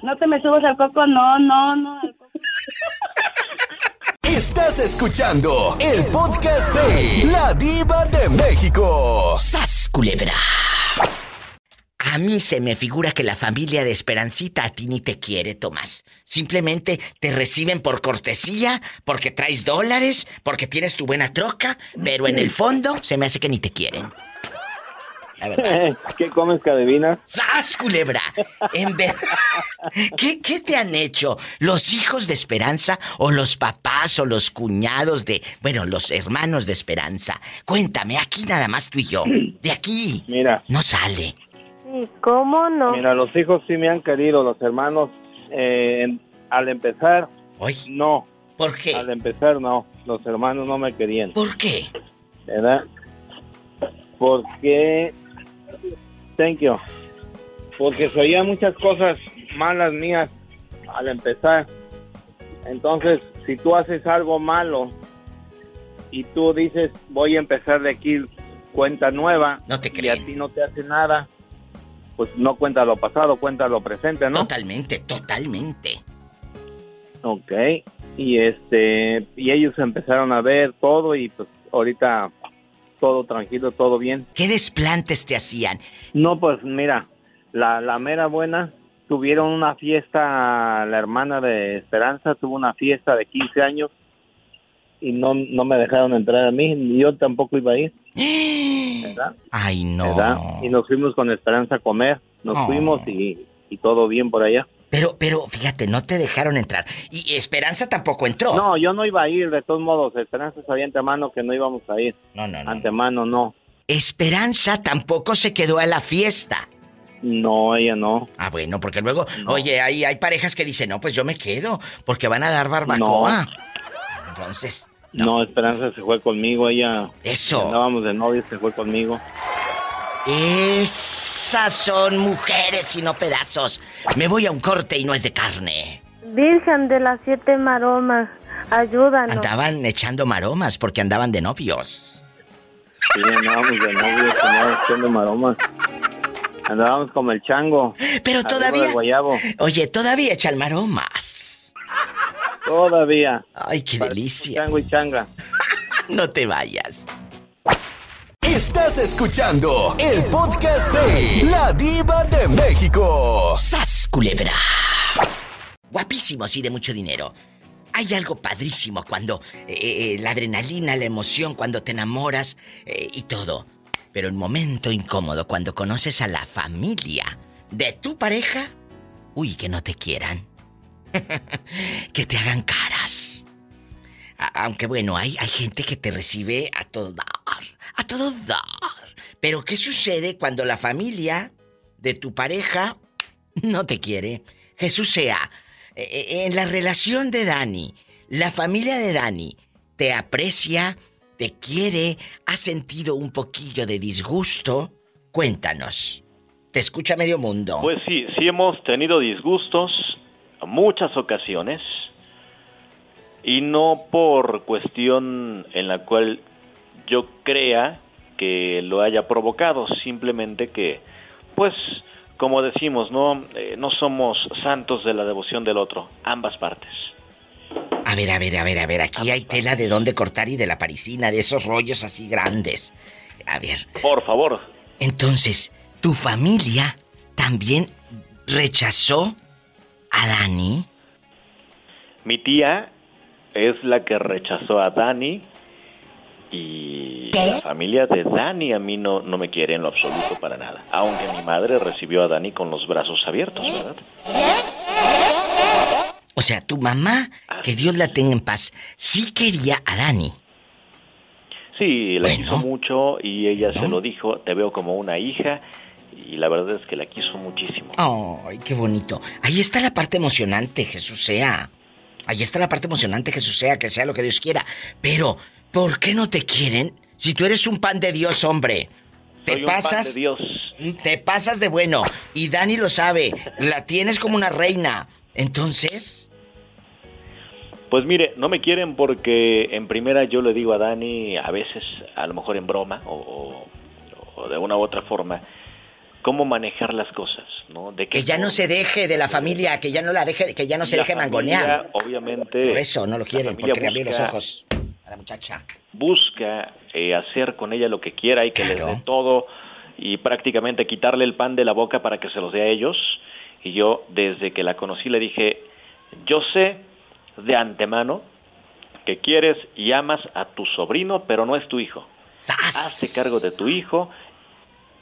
No te me subas al coco, no, no, no. Estás escuchando el podcast de La Diva de México. ¡Sas, culebra! A mí se me figura que la familia de Esperancita a ti ni te quiere, Tomás. Simplemente te reciben por cortesía, porque traes dólares, porque tienes tu buena troca, pero en el fondo se me hace que ni te quieren. ¿Qué comes, cadevina? ¡Sas, culebra! En ver... ¿Qué, ¿Qué te han hecho los hijos de Esperanza o los papás o los cuñados de... Bueno, los hermanos de Esperanza? Cuéntame, aquí nada más tú y yo. De aquí. Mira. No sale. ¿Cómo no? Mira, los hijos sí me han querido, los hermanos, eh, al empezar, ¿Hoy? no. ¿Por qué? Al empezar, no. Los hermanos no me querían. ¿Por qué? ¿Verdad? Porque... Thank you. Porque se oían muchas cosas malas mías al empezar. Entonces, si tú haces algo malo y tú dices, voy a empezar de aquí cuenta nueva, no te y a ti no te hace nada, pues no cuenta lo pasado, cuenta lo presente, ¿no? Totalmente, totalmente. Ok, y este, y ellos empezaron a ver todo y pues ahorita todo tranquilo, todo bien. ¿Qué desplantes te hacían? No, pues mira, la, la mera buena, tuvieron una fiesta, la hermana de Esperanza tuvo una fiesta de 15 años y no, no me dejaron entrar a mí, ni yo tampoco iba a ir. ¿Verdad? Ay, no. ¿Verdad? Y nos fuimos con Esperanza a comer, nos Oh. fuimos y, y todo bien por allá. Pero, pero, fíjate, no te dejaron entrar. Y Esperanza tampoco entró. No, yo no iba a ir, de todos modos, Esperanza sabía antemano que no íbamos a ir. No, no, no. Antemano no. Esperanza tampoco se quedó a la fiesta. No, ella no. Ah, bueno, porque luego, oye, hay, hay parejas que dicen, no, pues yo me quedo, porque van a dar barbacoa. Entonces, No. Esperanza se fue conmigo, ella... Eso. Andábamos de novio, se fue conmigo. Esas son mujeres y no pedazos. Me voy a un corte y no es de carne. Virgen de las siete maromas, ayúdanos. Andaban echando maromas porque andaban de novios. Sí, andábamos de novio, andábamos haciendo maromas. Andábamos como el chango. Pero todavía- guayabo. Oye, todavía echan maromas. Todavía. Ay, qué delicia. Chango y changa. No te vayas. Estás escuchando el podcast de La Diva de México. ¡Sas, culebra! Guapísimos y de mucho dinero. Hay algo padrísimo cuando eh, eh, la adrenalina, la emoción, cuando te enamoras eh, y todo. Pero el momento incómodo cuando conoces a la familia de tu pareja, uy, que no te quieran. que te hagan caras. Aunque bueno, hay, hay gente que te recibe a todo dar, todo dar. Pero ¿qué sucede cuando la familia de tu pareja no te quiere? Jesús sea, eh, eh, en la relación de Dani, la familia de Dani te aprecia, te quiere, ha sentido un poquillo de disgusto. Cuéntanos. Te escucha medio mundo. Pues sí, sí hemos tenido disgustos muchas ocasiones y no por cuestión en la cual yo crea que lo haya provocado, simplemente que, pues, como decimos, no, Eh, no somos santos de la devoción del otro, ambas partes. A ver, a ver, a ver, a ver, aquí hay tela de dónde cortar y de la parisina, de esos rollos así grandes. A ver, Por favor, entonces, ¿tu familia también rechazó a Dani? mi tía es la que rechazó a Dani y la familia de Dani a mí no, no me quiere en lo absoluto para nada. Aunque mi madre recibió a Dani con los brazos abiertos, ¿verdad? O sea, tu mamá, que Dios la tenga en paz, sí quería a Dani. Sí, la quiso mucho y ella se lo dijo, te veo como una hija y la verdad es que la quiso muchísimo. Ay, qué bonito. Ahí está la parte emocionante, Jesús sea. Ahí está la parte emocionante, Jesús sea, que sea lo que Dios quiera. Pero, ¿por qué no te quieren si tú eres un pan de Dios, hombre? Te pasas. de Dios. Te pasas de bueno. Y Dani lo sabe. La tienes como una reina. Entonces. Pues mire, no me quieren porque en primera yo le digo a Dani, a veces, a lo mejor en broma o, de una u otra forma, cómo manejar las cosas, ¿no? De que ya no se deje de la familia, que ya no la deje, que ya no se deje mangonear. Obviamente. Por eso no lo quieren, porque le abrió los ojos a la muchacha. Busca eh, hacer con ella lo que quiera y que le dé todo y prácticamente quitarle el pan de la boca para que se los dé a ellos. Y yo desde que la conocí le dije, yo sé de antemano que quieres y amas a tu sobrino, pero no es tu hijo. Hazte cargo de tu hijo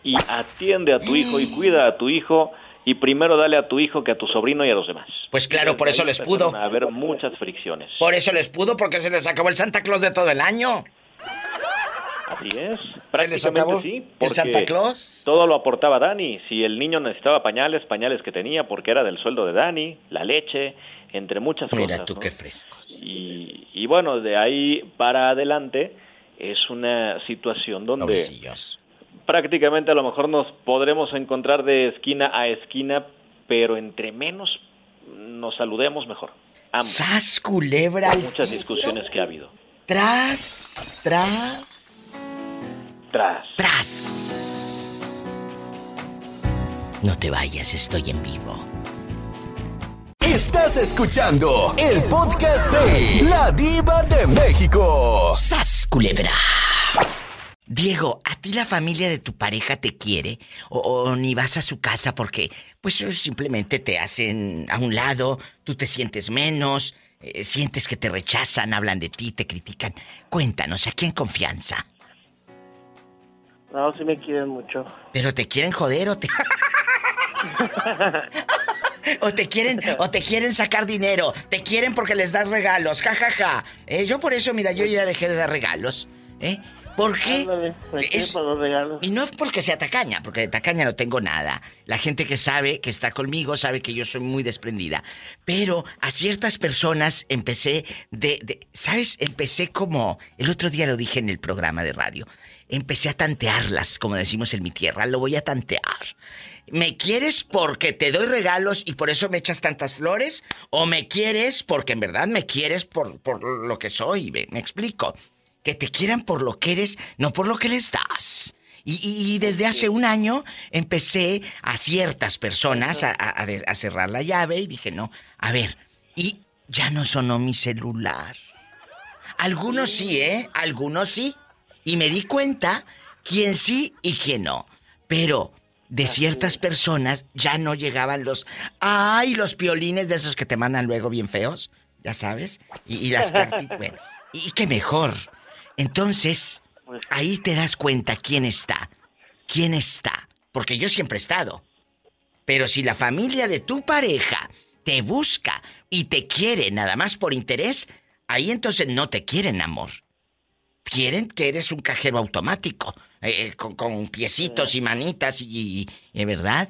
y atiende a tu hijo y cuida a tu hijo y primero dale a tu hijo que a tu sobrino y a los demás. Pues claro, por eso les pudo. A haber muchas fricciones. Por eso les pudo, porque se les acabó el Santa Claus de todo el año. Así es, prácticamente sí. ¿El Santa Claus? Todo lo aportaba Dani. Si el niño necesitaba pañales, pañales que tenía porque era del sueldo de Dani, la leche, entre muchas cosas. Mira tú qué frescos. Y, bueno, de ahí para adelante es una situación donde prácticamente a lo mejor nos podremos encontrar de esquina a esquina, pero entre menos nos saludemos mejor. ¡Sas, culebra! Muchas discusiones que ha habido. Tras, tras. Tras. Tras. No te vayas, estoy en vivo. Estás escuchando el podcast de La Diva de México. ¡Sas, culebra! Diego, ¿a ti la familia de tu pareja te quiere? ¿O, ni vas a su casa porque, pues, simplemente te hacen a un lado, tú te sientes menos, eh, sientes que te rechazan, hablan de ti, te critican? Cuéntanos, ¿a quién confianza? No, sí me quieren mucho. ¿Pero te quieren joder o te...? o te quieren o te quieren sacar dinero, te quieren porque les das regalos, jajaja. Ja, ja. eh, yo por eso, mira, yo ya dejé de dar regalos, ¿eh? ¿Por qué? Y no es porque sea tacaña, porque de tacaña no tengo nada. La gente que sabe, que está conmigo, sabe que yo soy muy desprendida. Pero a ciertas personas empecé de, de ¿sabes? Empecé como, el otro día lo dije en el programa de radio, empecé a tantearlas, como decimos en mi tierra, lo voy a tantear. ¿Me quieres porque te doy regalos y por eso me echas tantas flores? ¿O me quieres porque en verdad me quieres por, por lo que soy? Me, explico. Que te quieran por lo que eres, no por lo que les das. Y, desde hace un año empecé a ciertas personas a, a, cerrar la llave y dije, no, a ver, y ya no sonó mi celular. Algunos sí, ¿eh? Algunos sí. Y me di cuenta quién sí y quién no. Pero de ciertas personas ya no llegaban los... ¡Ay! Los piolines de esos que te mandan luego bien feos, ya sabes. Y, las cartitas... y qué mejor. Entonces, pues ahí te das cuenta quién está. ¿Quién está? Porque yo siempre he estado. Pero si la familia de tu pareja te busca y te quiere nada más por interés, ahí entonces no te quieren amor quieren que eres un cajero automático, eh, eh, con, piecitos y manitas y, ¿verdad?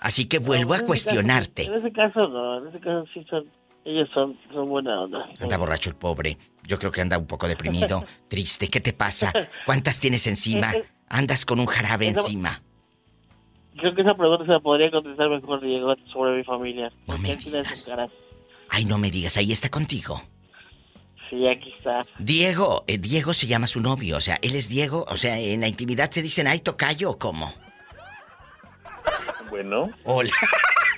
Así que vuelvo a cuestionarte. en ese caso no, en ese caso sí son, ellos son, son buena onda. Anda borracho el pobre. Yo creo que anda un poco deprimido, triste. ¿Qué te pasa? ¿Cuántas tienes encima? Andas con un jarabe encima. Creo que esa pregunta se la podría contestar mejor Diego sobre mi familia. No me digas. Ay, no me digas, ahí está contigo. Sí, aquí está. Diego, eh, Diego se llama su novio, o sea, él es Diego, o sea, en la intimidad se dicen, ay, tocayo o cómo. Bueno. Hola.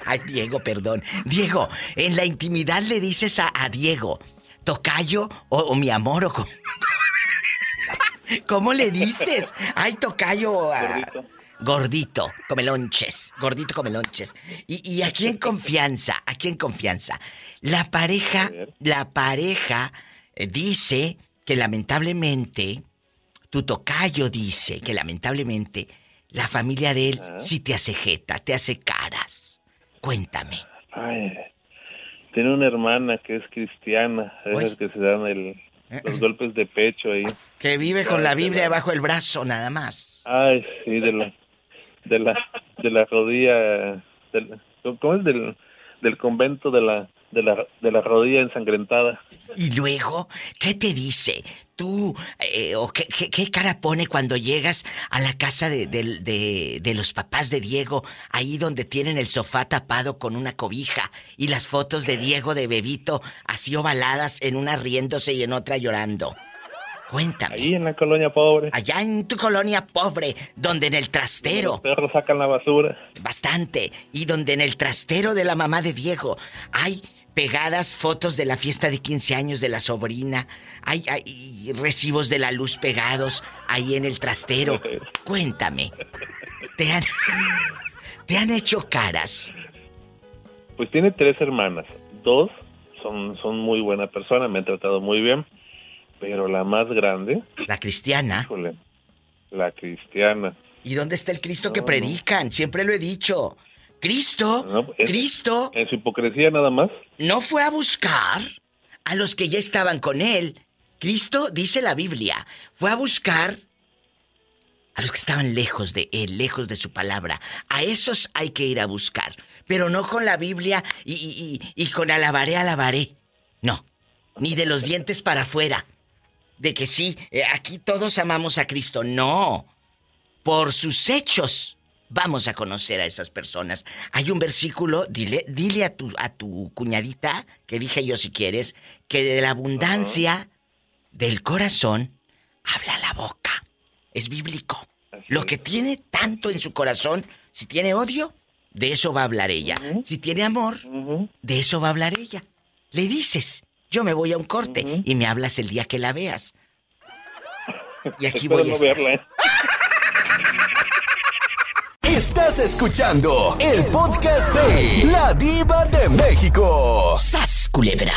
Ay, Diego, perdón. Diego, en la intimidad le dices a, Diego, tocayo o, mi amor o cómo. ¿Cómo le dices? Ay, tocayo. Gordito. Gordito, comelonches. Gordito, comelonches. Y, y aquí en confianza, aquí en confianza. La pareja, la pareja dice que lamentablemente, tu tocayo dice que lamentablemente la familia de él sí te hace jeta, te hace caras. Cuéntame. Ay, tiene una hermana que es cristiana, es que se dan el, eh, los golpes de pecho ahí. Que vive con la Biblia bajo el brazo, nada más. Ay, sí, de la, de la, de la rodilla, ¿cómo es? Del, del convento de la, de la, de la rodilla ensangrentada. Y luego, ¿qué te dice? Tú, eh, o qué, qué, cara pone cuando llegas a la casa de, de, de, los papás de Diego, ahí donde tienen el sofá tapado con una cobija y las fotos de Diego de bebito así ovaladas, en una riéndose y en otra llorando? Cuéntame. Ahí en la colonia pobre. Allá en tu colonia pobre, donde en el trastero. Los perros sacan la basura. Bastante. Y donde en el trastero de la mamá de Diego hay pegadas fotos de la fiesta de 15 años de la sobrina. Hay, hay recibos de la luz pegados ahí en el trastero. Cuéntame. ¿Te han, ¿Te han hecho caras? Pues tiene tres hermanas. Dos son, son muy buena persona, me han tratado muy bien. Pero la más grande. La cristiana. la cristiana. ¿Y dónde está el Cristo que predican? Siempre lo he dicho. Cristo, Cristo. En su hipocresía nada más. No fue a buscar a los que ya estaban con él. Cristo, dice la Biblia, fue a buscar a los que estaban lejos de él, lejos de su palabra. A esos hay que ir a buscar. Pero no con la Biblia y, y, y con alabaré, alabaré. No. Ni de los dientes para afuera. De que sí, eh, aquí todos amamos a Cristo. No. Por sus hechos Vamos a conocer a esas personas. Hay un versículo, dile, dile a tu, a tu cuñadita, que dije yo si quieres, que de la abundancia del corazón habla la boca. Es bíblico. Lo que tiene tanto en su corazón, si tiene odio, de eso va a hablar ella. Si tiene amor, de eso va a hablar ella. Le dices, yo me voy a un corte y me hablas el día que la veas. Y aquí voy a estar. ¿eh? Estás escuchando el podcast de La Diva de México. ¡Sas, culebra!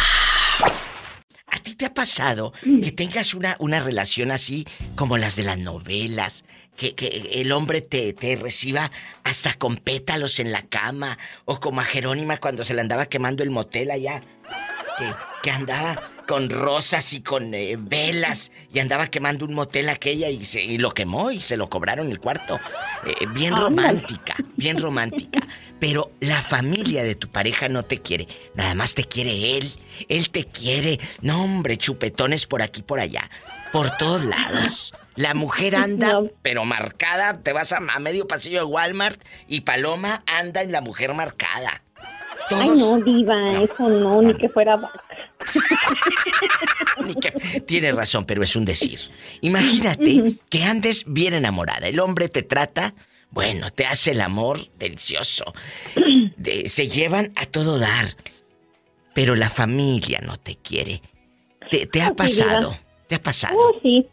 ¿A ti te ha pasado que tengas una, una relación así como las de las novelas? Que, que el hombre te, te, reciba hasta con pétalos en la cama. O como a Jerónima cuando se le andaba quemando el motel allá. Que, que andaba con rosas y con eh, velas y andaba quemando un motel aquella y, se, y lo quemó y se lo cobraron el cuarto. Eh, bien romántica, bien romántica. Pero la familia de tu pareja no te quiere, nada más te quiere él. Él te quiere. No, hombre, chupetones por aquí por allá, por todos lados. La mujer anda, pero marcada. Te vas a, medio pasillo de Walmart y Paloma anda en la mujer marcada. Ay, no, diva, eso no, ni que fuera Tienes razón, pero es un decir. Imagínate que andes bien enamorada. El hombre te trata, bueno, te hace el amor delicioso. se llevan a todo dar. Pero la familia no te quiere. ¿Te, ha pasado? ¿Te ha pasado? Oh, sí.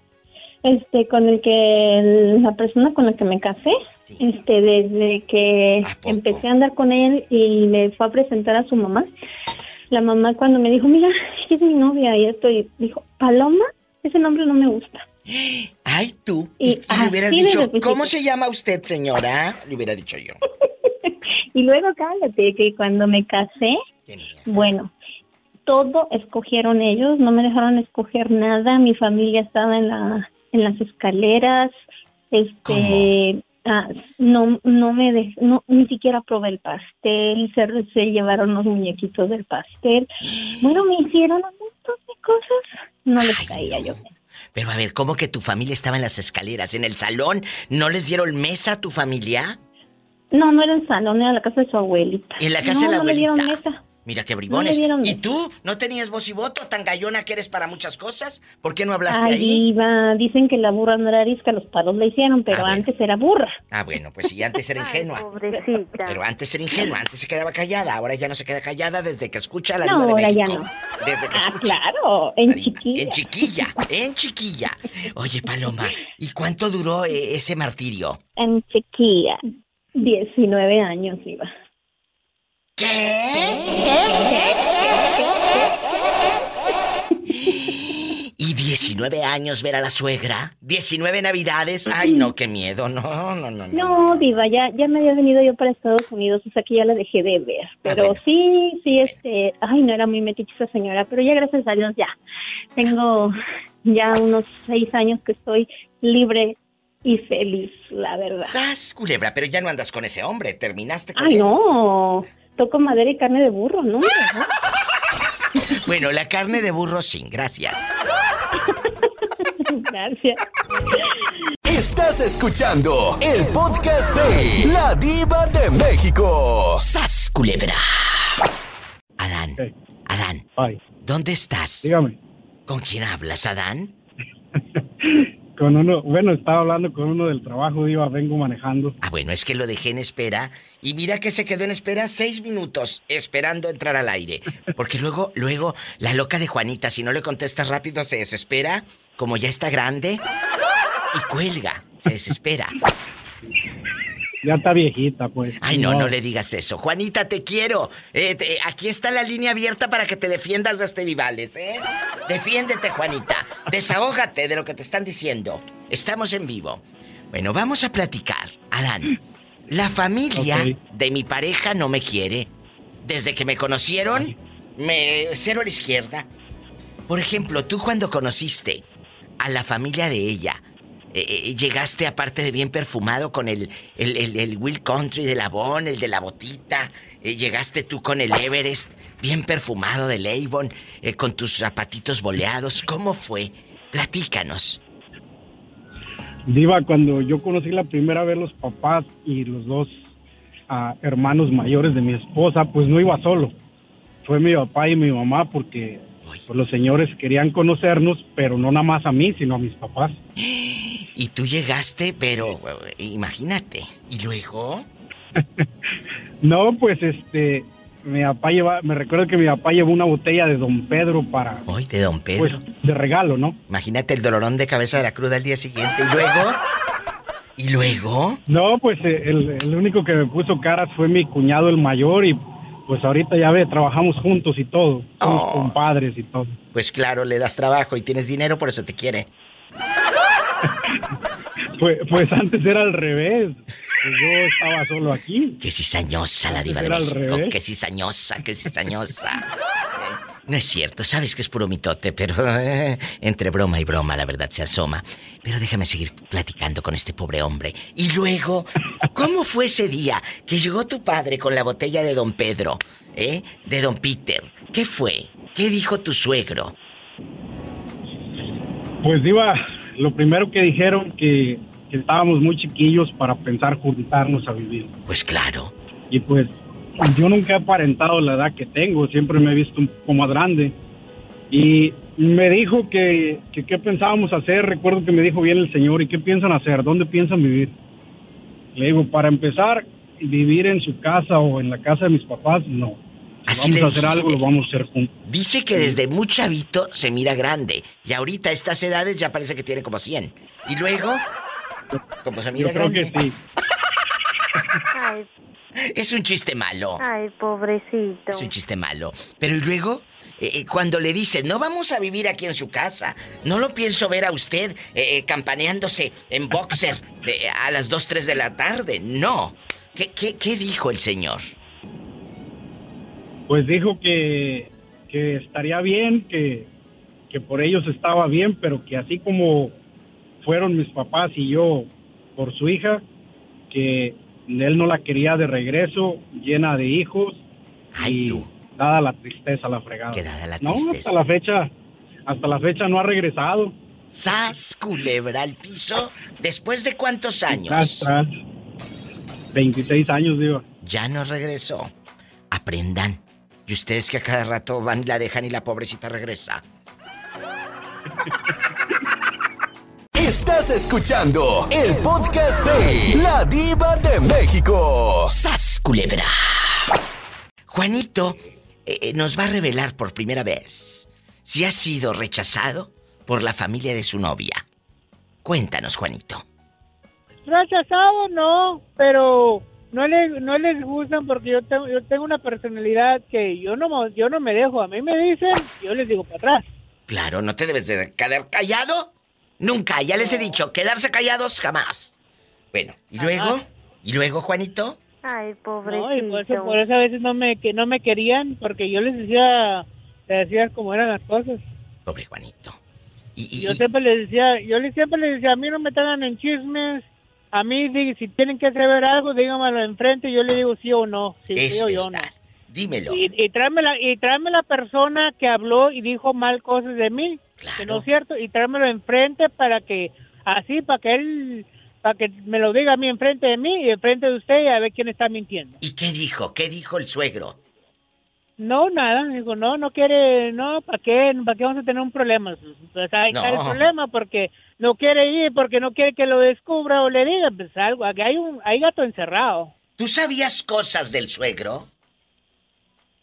Este, con el que la persona con la que me casé, este, desde que empecé a andar con él y me fue a presentar a su mamá, la mamá cuando me dijo, mira, es mi novia y estoy, dijo, Paloma, ese nombre no me gusta. Ay, tú. Y, le hubieras dicho, ¿cómo se llama usted, señora? Le hubiera dicho yo. y luego cállate, que cuando me casé, bueno, todo escogieron ellos, no me dejaron escoger nada, mi familia estaba en la en las escaleras, este, Ah, no, no me de, no, ni siquiera probé el pastel, se, se llevaron los muñequitos del pastel. Bueno, me hicieron un montón de cosas, no les caía yo. Pero a ver, ¿cómo que tu familia estaba en las escaleras? ¿En el salón? ¿No les dieron mesa a tu familia? No, no era el salón, era la casa de su abuelita. ¿En la casa de la abuelita? No dieron mesa. Mira qué bribones. ¿Y tú? ¿No tenías voz y voto? ¿Tan gallona que eres para muchas cosas? ¿Por qué no hablaste ahí? Iba. Dicen que la burra no era arisca, los palos la hicieron, pero ah, antes era burra. Ah, bueno, pues sí, antes era ingenua. pobrecita. Pero antes era ingenua, antes se quedaba callada, ahora ya no se queda callada desde que escucha la no, de ahora ya no. Desde que ah, claro, en chiquilla. En chiquilla, en chiquilla. Oye, Paloma, ¿y cuánto duró eh, ese martirio? En chiquilla, 19 años iba. ¿Qué? ¿Qué? ¿Qué? ¿Qué? Y 19 años ver a la suegra, 19 navidades. Ay, no, qué miedo. No, no, no. No, diva, ya, ya me había venido yo para Estados Unidos, o sea que ya la dejé de ver. Ah, pero sí, sí, este, ay, no era muy metiche esa señora, pero ya gracias a Dios ya. Tengo ya unos seis años que estoy libre y feliz, la verdad. ¡Sas, culebra! Pero ya no andas con ese hombre, terminaste con Ay, no, toco madera y carne de burro, ¿no? bueno, la carne de burro sin, gracias. gracias. Estás escuchando el podcast de La Diva de México. ¡Sas, culebra! Adán, Adán, ¿dónde estás? Dígame. ¿Con quién hablas, Adán? Con uno, bueno, estaba hablando con uno del trabajo, iba, vengo manejando. Ah, bueno, es que lo dejé en espera y mira que se quedó en espera seis minutos esperando entrar al aire. Porque luego, luego, la loca de Juanita, si no le contestas rápido, se desespera, como ya está grande, y cuelga, se desespera. Ya está viejita, pues. Ay, no, no, le digas eso. Juanita, te quiero. Eh, aquí está la línea abierta para que te defiendas de este Vivales, ¿eh? Defiéndete, Juanita. Desahógate de lo que te están diciendo. Estamos en vivo. Bueno, vamos a platicar. Adán, la familia de mi pareja no me quiere. Desde que me conocieron, me cero a la izquierda. Por ejemplo, tú cuando conociste a la familia de ella, eh, eh, llegaste aparte de bien perfumado con el, el, Will Country de la Bon, el de la botita. Eh, llegaste tú con el Everest, bien perfumado de Avon, con tus zapatitos boleados. ¿Cómo fue? Platícanos. Diva, cuando yo conocí la primera vez los papás y los dos ah, hermanos mayores de mi esposa, pues no iba solo. Fue mi papá y mi mamá porque pues, los señores querían conocernos, pero no nada más a mí, sino a mis papás. Y tú llegaste, pero imagínate. ¿Y luego? no, pues este, mi papá lleva, me recuerdo que mi papá llevó una botella de Don Pedro para... Hoy de Don Pedro. Pues, de regalo, ¿no? Imagínate el dolorón de cabeza de la cruda al día siguiente. ¿Y luego? ¿Y luego? No, pues eh, el, único que me puso caras fue mi cuñado el mayor y pues ahorita ya ve, trabajamos juntos y todo. Somos oh. compadres y todo. Pues claro, le das trabajo y tienes dinero, por eso te quiere. Pues, pues, antes era al revés. Pues yo estaba solo aquí. Qué cizañosa la diva de México. Qué cizañosa, qué cizañosa. No es cierto, sabes que es puro mitote, pero eh, entre broma y broma la verdad se asoma. Pero déjame seguir platicando con este pobre hombre. Y luego, ¿cómo fue ese día que llegó tu padre con la botella de don Pedro, eh? De don Peter. ¿Qué fue? ¿Qué dijo tu suegro? Pues iba, lo primero que dijeron que, estábamos muy chiquillos para pensar juntarnos a vivir. Pues claro. Y pues yo nunca he aparentado la edad que tengo, siempre me he visto un poco más grande. Y me dijo que, qué pensábamos hacer, recuerdo que me dijo bien el señor, ¿y qué piensan hacer? ¿Dónde piensan vivir? Le digo, para empezar, vivir en su casa o en la casa de mis papás, no. Así vamos a hacer algo, lo vamos a hacer juntos. Dice que desde muy chavito se mira grande. Y ahorita a estas edades ya parece que tiene como 100. Y luego, como se mira grande. sí. Es un chiste malo. Ay, pobrecito. Es un chiste malo. Pero y luego, eh, eh, cuando le dice, no vamos a vivir aquí en su casa, no lo pienso ver a usted eh, campaneándose en boxer a las 2, 3 de la tarde. No. ¿Qué, qué, qué dijo el señor? Pues dijo que, que estaría bien, que, que por ellos estaba bien, pero que así como fueron mis papás y yo por su hija, que él no la quería de regreso, llena de hijos. Ay, y Dada la tristeza, la fregada. Que dada la tristeza. No, hasta la fecha, hasta la fecha no ha regresado. ¡Sas, culebra al piso! ¿Después de cuántos años? Tras, 26 años, digo. Ya no regresó. Aprendan. Y ustedes que a cada rato van y la dejan y la pobrecita regresa. Estás escuchando el podcast de La Diva de México. ¡Sas, culebra! Juanito eh, eh, nos va a revelar por primera vez si ha sido rechazado por la familia de su novia. Cuéntanos, Juanito. Rechazado no, pero no les, no les gustan porque yo tengo, yo tengo una personalidad que yo no, yo no me dejo. A mí me dicen, yo les digo para atrás. Claro, no te debes de quedar callado. Nunca, ya les he dicho, quedarse callados jamás. Bueno, ¿y luego? ¿Y luego, Juanito? Ay, pobrecito. por eso, por eso a veces no me, que no me querían, porque yo les decía, les decía cómo eran las cosas. Pobre Juanito. Y, yo siempre les decía, yo siempre les decía, a mí no me traigan en chismes, a mí si tienen que saber algo, díganmelo enfrente, yo le digo sí o no, sí, sí o yo no. Dímelo. Y, y, tráeme la, y tráeme la persona que habló y dijo mal cosas de mí, claro. que no es cierto, y tráemelo enfrente para que, así, para que él, para que me lo diga a mí enfrente de mí y enfrente de usted y a ver quién está mintiendo. ¿Y qué dijo? ¿Qué dijo el suegro? No, nada, digo, no, no quiere, no, ¿para qué? ¿Para qué vamos a tener un problema? Pues ahí está el problema porque no quiere ir, porque no quiere que lo descubra o le diga, pues algo, hay un, hay gato encerrado. ¿Tú sabías cosas del suegro?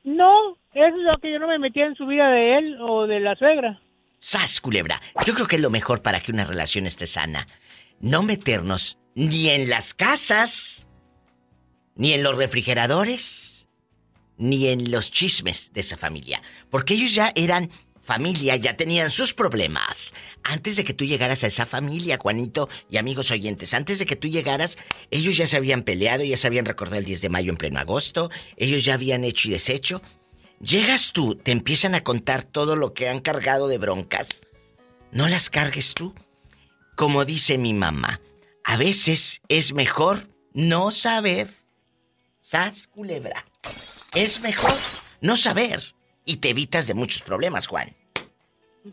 No, eso es lo que yo no me metía en su vida de él o de la suegra. Sas, culebra. Yo creo que es lo mejor para que una relación esté sana. No meternos ni en las casas, ni en los refrigeradores, ni en los chismes de esa familia. Porque ellos ya eran familia, ya tenían sus problemas. Antes de que tú llegaras a esa familia, Juanito y amigos oyentes, antes de que tú llegaras, ellos ya se habían peleado, ya se habían recordado el 10 de mayo en pleno agosto, ellos ya habían hecho y deshecho. Llegas tú, te empiezan a contar todo lo que han cargado de broncas. No las cargues tú. Como dice mi mamá, a veces es mejor no saber. Sas, culebra. Es mejor no saber y te evitas de muchos problemas, Juan.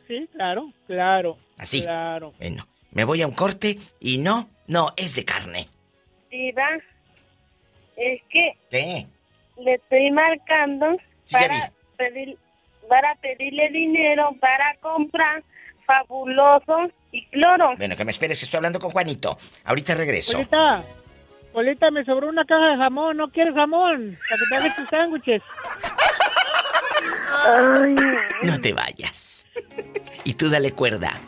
Sí, claro, claro. Así. Claro. Bueno, me voy a un corte y no, no, es de carne. Diva, es que ¿Qué? le estoy marcando para, pedir, para pedirle dinero para comprar fabuloso y cloro. Bueno, que me esperes, estoy hablando con Juanito. Ahorita regreso. Polita, Polita, me sobró una caja de jamón, ¿no quieres jamón? Para que te hagas tus sándwiches. No te vayas. Y tú dale cuerda.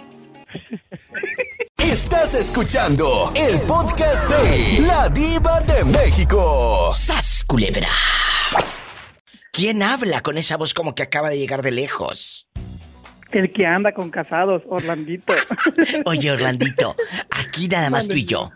Estás escuchando el podcast de La Diva de México. ¡Sas, culebra! ¿Quién habla con esa voz como que acaba de llegar de lejos? El que anda con casados, Orlandito. Oye, Orlandito, aquí nada más tú y yo.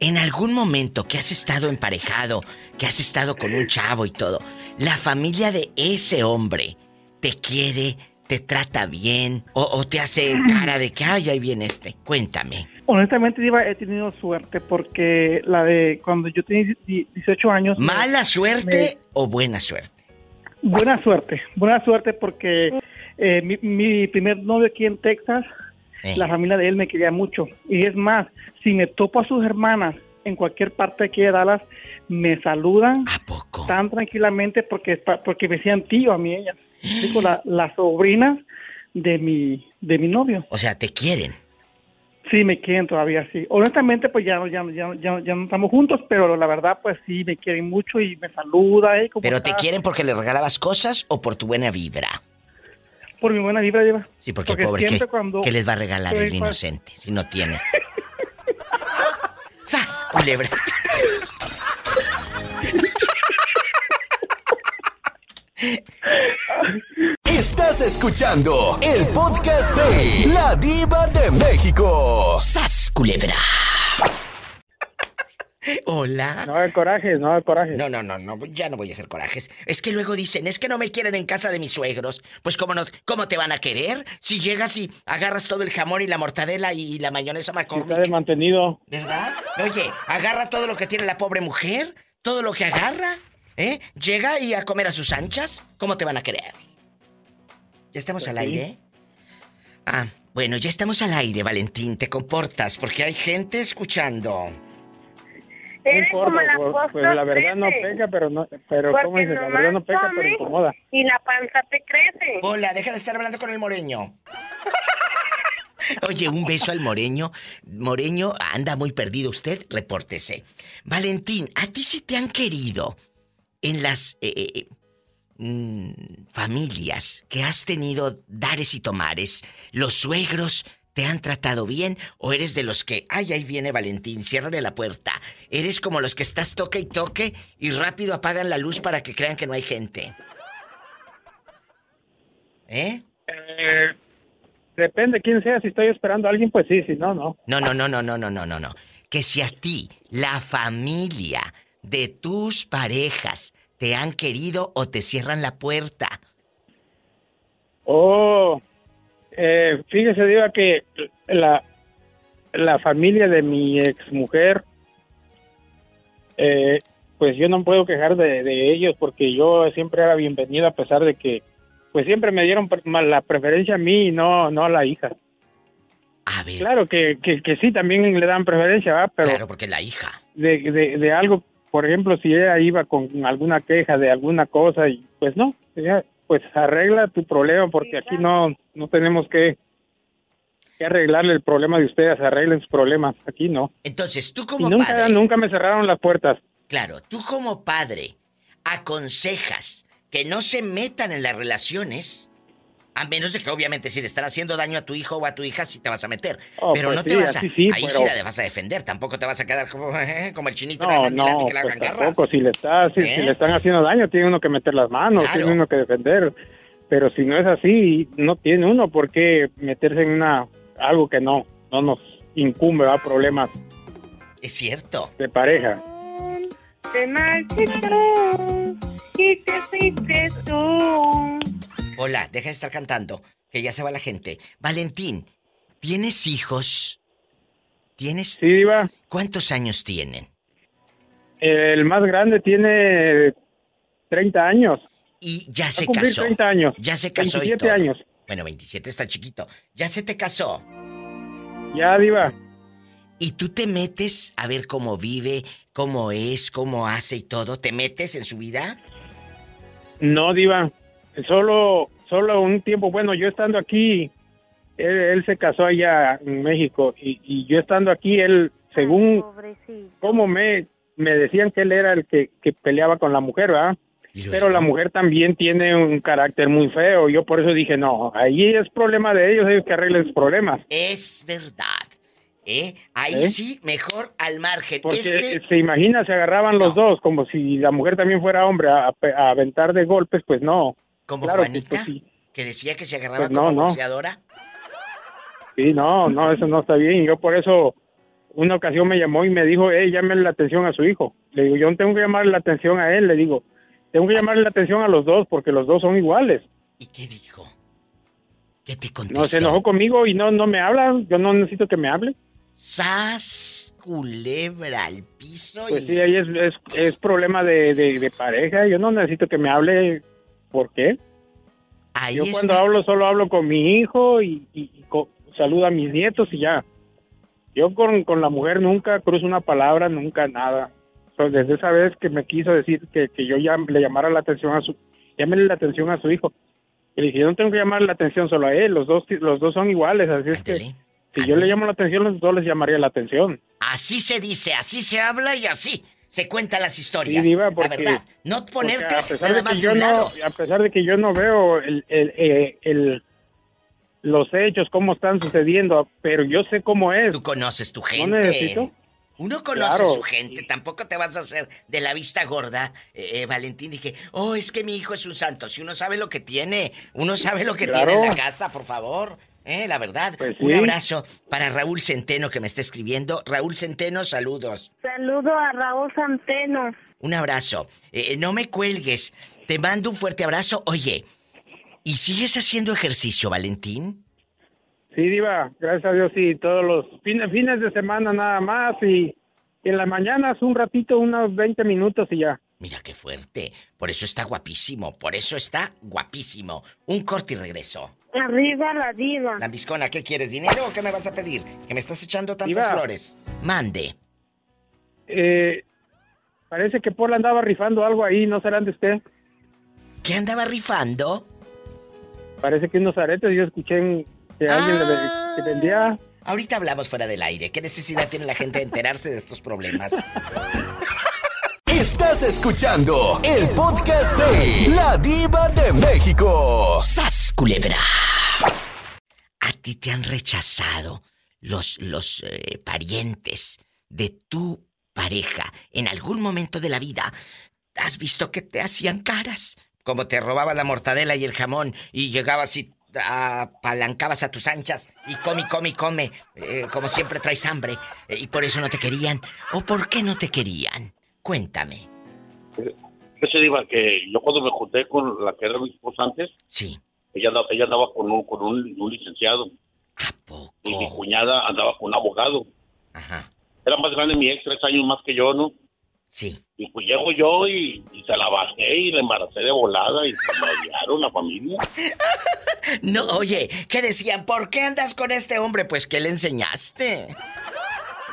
En algún momento que has estado emparejado, que has estado con un chavo y todo, la familia de ese hombre te quiere, te trata bien o, te hace cara de que, ay, ahí viene este. Cuéntame. Honestamente, Diva, he tenido suerte porque la de cuando yo tenía 18 años... ¿Mala suerte o buena suerte? Buena suerte, buena suerte porque eh, mi, primer novio aquí en Texas, Eh. la familia de él me quería mucho. Y es más, si me topo a sus hermanas en cualquier parte aquí de Dallas, me saludan tan tranquilamente porque, porque me decían tío a mí ellas. Digo, la, las sobrinas de mi, de mi novio. O sea, te quieren. Sí, me quieren todavía, sí. Honestamente, pues ya, ya, ya, ya, ya no estamos juntos, pero la verdad, pues sí, me quieren mucho y me saluda. ¿eh? ¿Cómo ¿Pero te quieren porque le regalabas cosas o por tu buena vibra? Por mi buena vibra, Diva. Sí, porque, Porque pobre, ¿qué, cuando- qué les va a regalar el inocente si no tiene? ¡Sas, culebra! Estás escuchando el podcast de La Diva de México. ¡Sas, culebra! Hola. No hay corajes, no hay corajes. No, no, no, no, ya no voy a hacer corajes. Es que luego dicen, es que no me quieren en casa de mis suegros. Pues cómo no, ¿cómo te van a querer? Si llegas y agarras todo el jamón y la mortadela y la mayonesa McCormick. Está de mantenido. ¿Verdad? Oye, agarra todo lo que tiene la pobre mujer, todo lo que agarra, ¿eh? Llega y a comer a sus anchas. ¿Cómo te van a querer? ¿Ya estamos al aire? Ah, bueno, ya estamos al aire, Valentín. Te comportas porque hay gente escuchando. Eres importa, como la pues, pues, la verdad no peca, pero no, pero Porque ¿cómo dices? La verdad no peca, pero incomoda. Y la panza te crece. Hola, deja de estar hablando con el moreño. Oye, un beso al moreño. Moreño anda muy perdido usted, repórtese. Valentín, ¿a ti sí te han querido en las eh, eh, mm, familias que has tenido dares y tomares? ¿Los suegros te han tratado bien o eres de los que, ay, ahí viene Valentín, ciérrale la puerta? ¿Eres como los que estás toque y toque y rápido apagan la luz para que crean que no hay gente? ¿Eh? Eh, depende quién sea. Si estoy esperando a alguien, pues sí, si no, no. No, no, no, no, no, no, no, no, no. Que si a ti, la familia de tus parejas, te han querido o te cierran la puerta. Oh, eh, fíjese, Diva, que la, la familia de mi exmujer, eh, pues yo no puedo quejar de, de ellos porque yo siempre era bienvenida a pesar de que pues siempre me dieron la preferencia a mí y no, no a la hija. A ver. Claro que, que, sí, también le dan preferencia, ¿va? Pero claro, porque la hija. De, de, de, algo, por ejemplo, si ella iba con alguna queja de alguna cosa, y pues no, pues arregla tu problema, porque aquí no, no tenemos que, que arreglarle el problema de ustedes, arreglen sus problemas, aquí no. Entonces, tú como nunca, padre... Nunca me cerraron las puertas. Claro, tú como padre aconsejas que no se metan en las relaciones. A menos de que obviamente si le están haciendo daño a tu hijo o a tu hija, sí te vas a meter. Oh, pero pues no te sí, vas a... sí, ahí pero- sí la vas a defender. Tampoco te vas a quedar como, como el chinito No, de la no, que pues hagan garras. tampoco. Si le, está, si, ¿Eh? si le están haciendo daño, tiene uno que meter las manos, Claro. tiene uno que defender. Pero si no es así, no tiene uno por qué meterse en una algo que no, no nos incumbe a problemas Es cierto. de pareja. Te y te fuiste tú. Hola, deja de estar cantando, que ya se va la gente. Valentín, ¿tienes hijos? ¿Tienes? Sí, Diva. ¿Cuántos años tienen? El más grande tiene 30 años. Y ya a se casó. 30 años. Ya se casó y 27 todo. años. Bueno, 27 está chiquito. Ya se te casó. Ya, Diva. Y tú te metes a ver cómo vive, cómo es, cómo hace y todo. ¿Te metes en su vida? No, Diva. Solo, solo un tiempo. Bueno, yo estando aquí, él, él se casó allá en México y, y yo estando aquí, él, según cómo me, me decían que él era el que, que peleaba con la mujer, ¿verdad? Pero la mujer también tiene un carácter muy feo. Yo por eso dije, no, ahí es problema de ellos, ellos que arreglen sus problemas. Es verdad. ¿Eh? Ahí ¿Eh? sí, mejor al margen. Porque Este- se imagina, se agarraban los dos, como si la mujer también fuera hombre, a, a aventar de golpes, pues no. Como Claro que, Juanita, pues, sí. que decía que se agarraba Pues no, como no. boxeadora. Sí, no, no, eso no está bien. Yo por eso, una ocasión me llamó y me dijo, hey, llámele la atención a su hijo. Le digo, yo no tengo que llamarle la atención a él, le digo, tengo que llamarle la atención a los dos porque los dos son iguales. ¿Y qué dijo? ¿Qué te No, contestó? se enojó conmigo y no, no me habla, yo no necesito que me hable. Sas, culebra al piso Pues y... sí, ahí es, es, es problema de, de, de pareja, yo no necesito que me hable, ¿por qué? Ahí yo está. cuando hablo solo hablo con mi hijo y, y- saludo a mis nietos y ya. Yo con, con la mujer nunca cruzo una palabra, nunca nada. So, desde esa vez que me quiso decir que, que yo ya le llamara la atención a su, llámele la atención a su hijo. Y le dije, yo no tengo que llamar la atención solo a él, los dos, los dos son iguales, así es que si yo le llamo la atención, los dos les llamaría la atención. Así se dice, así se habla y así se cuentan las Sí, historias. La porque, verdad. No ponerte a pesar nada de que yo no, a pesar de que yo no veo el, el, eh, el- los hechos, cómo están sucediendo, pero yo sé cómo es. Tú conoces tu No gente. necesito. Uno conoce Claro. su gente, tampoco te vas a hacer de la vista gorda, eh, eh, Valentín, y que, oh, es que mi hijo es un santo. Si uno sabe lo que tiene, uno sabe lo que Claro. tiene en la casa, por favor. Eh, la verdad. Pues Un abrazo para Raúl Centeno que me está escribiendo. Raúl Centeno, saludos. Saludo a Raúl Santeno. Un abrazo. Eh, no me cuelgues. Te mando un fuerte abrazo. Oye, ¿y sigues haciendo ejercicio, Valentín? Sí, Diva, gracias a Dios, sí, todos los fines, fines de semana nada más y, y en las mañanas un ratito, unos 20 minutos y ya. Mira qué fuerte. Por eso está guapísimo. Por eso está guapísimo. Un corte y regreso. Arriba la diva. Lambiscona, ¿qué quieres? ¿Dinero o qué me vas a pedir? Que me estás echando tantas Diva. flores. Mande. Eh, parece que Paul andaba rifando algo ahí, ¿no serán de usted? ¿Qué andaba rifando? Parece que unos aretes, yo escuché en- que alguien le Ah. que vendía... Ahorita hablamos fuera del aire. ¿Qué necesidad tiene la gente de enterarse de estos problemas? Estás escuchando el podcast de La Diva de México. ¡Sas, culebra! ¿A ti te han rechazado los, los eh, parientes de tu pareja en algún momento de la vida? ¿Has visto que te hacían caras? Como te robaba la mortadela y el jamón y llegabas y apalancabas a tus anchas y come, come, come, eh, como siempre traes hambre eh, y por eso no te querían. ¿O por qué no te querían? Cuéntame. Ese diva que yo cuando me junté con la que era mi esposa antes, sí. ella, andaba, ella andaba con un, con un, licenciado. ¿A poco? Y mi cuñada andaba con un abogado. Ajá. Era más grande mi ex, tres años más que yo, ¿no? Sí. Y pues llego yo y, se la bajé y la embaracé de volada y se odiaron la familia. no, oye, ¿qué decían? ¿Por qué andas con este hombre? Pues, ¿qué le enseñaste?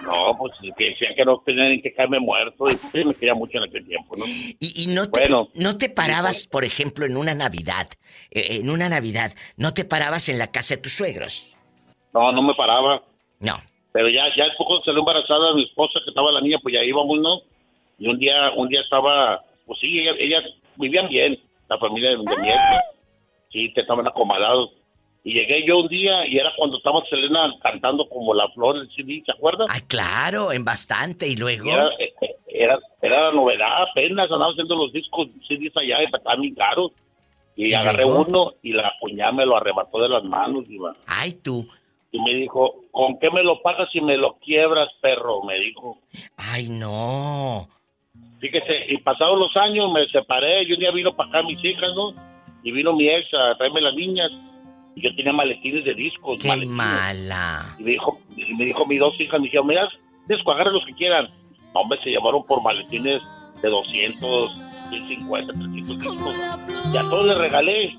No, pues que decían que no tenían que caerme muerto y pues, me quería mucho en aquel tiempo, ¿no? Y, no, te, no te parabas, por ejemplo, en una Navidad, eh, en una Navidad, ¿no te parabas en la casa de tus suegros? No, no me paraba. No. Pero ya, ya poco salió embarazada mi esposa, que estaba la niña, pues ya íbamos, ¿no? Y un día, un día estaba, pues sí, ellas, vivían bien, la familia de, mi hija. Sí, te estaban acomodados. Y llegué yo un día y era cuando estaba Selena cantando como la flor del CD, ¿se acuerdan? Ay, claro, en bastante. ¿Y luego? Era, era, la novedad, apenas andaba haciendo los discos CDs allá y estaban bien caros. Y, agarré uno y la cuñada me lo arrebató de las manos, Iba. Ay, tú. Y me dijo, ¿con qué me lo pagas si me lo quiebras, perro? Me dijo. Ay, no. Fíjese, y pasados los años me separé, y un día vino para acá mis hijas, ¿no? Y vino mi ex a traerme las niñas, y yo tenía maletines de discos. ¡Qué mala! Y me dijo, y me dijo mis dos hijas, me dijeron, mira, disco, agarra los que quieran. Hombre, se llamaron por maletines de 200, 150, 300 discos. Y a todos les regalé.